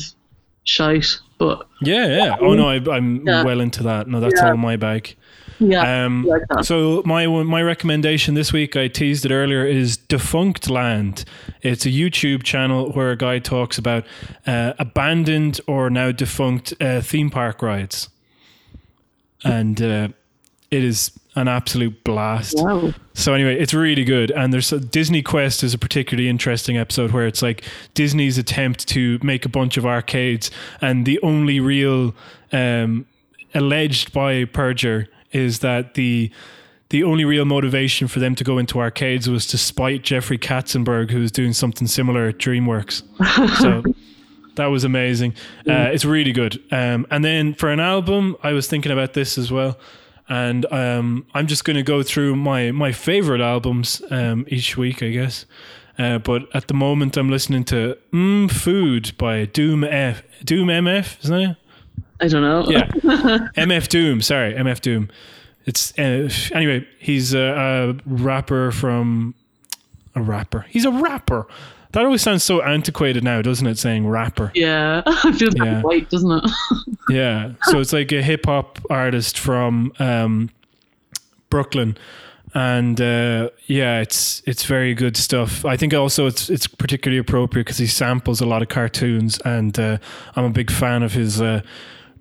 shite. But Yeah, yeah. Oh no, I, I'm Yeah. well into that. No, that's Yeah. all my bag. Yeah, Um, so my my recommendation this week, I teased it earlier, is Defunctland. It's a YouTube channel where a guy talks about uh, abandoned or now defunct uh, theme park rides, and uh, it is an absolute blast. wow. So anyway, it's really good, and there's a, DisneyQuest is a particularly interesting episode where it's like Disney's attempt to make a bunch of arcades, and the only real um, alleged by Perger is that the the only real motivation for them to go into arcades was to spite Jeffrey Katzenberg, who was doing something similar at DreamWorks. so that was amazing. Uh, it's really good. Um, and then for an album, I was thinking about this as well. and um, I'm just going to go through my my favorite albums um, each week, I guess. Uh, but at the moment, I'm listening to "Mm Food" by Doom F Doom MF, isn't it? I don't know. Yeah, MF Doom. Sorry, MF Doom. It's uh, anyway. He's a, a rapper from a rapper. He's a rapper. That always sounds so antiquated now, doesn't it? Saying rapper. Yeah, it feels Yeah. white, doesn't it? Yeah. So it's like a hip hop artist from um, Brooklyn. And uh, yeah, it's it's very good stuff. I think also it's it's particularly appropriate because he samples a lot of cartoons, and uh, I'm a big fan of his uh,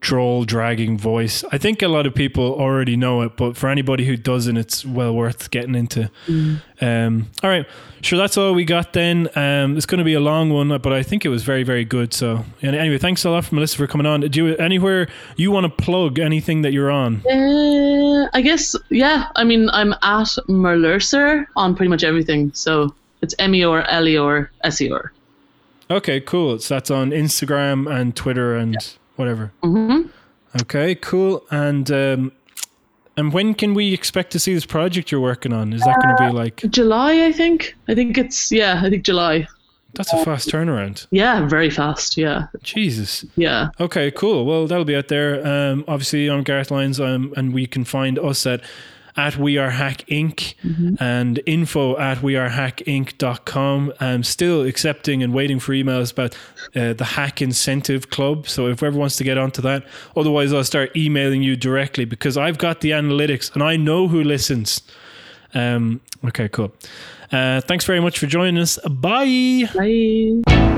droll, dragging voice. I think a lot of people already know it, but for anybody who doesn't, it's well worth getting into. Um, all right, sure. That's all we got then. Um, it's going to be a long one, but I think it was very, very good. So, anyway, thanks a lot, Melissa, for coming on. Do you anywhere you want to plug anything that you're on? Uh, I guess, yeah. I mean, I'm at merlerser on pretty much everything. So it's M E or L E or S E. Okay, cool. So that's on Instagram and Twitter and whatever. Mm-hmm. Okay, cool. And um, and when can we expect to see this project you're working on? Is that going to be like July, I think. I think it's, yeah, I think July. that's a fast turnaround? Yeah, very fast. Yeah. Jesus. Yeah. Okay, cool. Well, that'll be out there. Um, obviously, I'm Gareth Lyons, um, and we can find us at at We Are Hack Inc. and info at wearehackinc.com. I'm still accepting and waiting for emails about uh, the Hack Incentive Club. So if whoever wants to get onto that, otherwise I'll start emailing you directly because I've got the analytics and I know who listens. Um, okay, cool. Uh, thanks very much for joining us. Bye. Bye.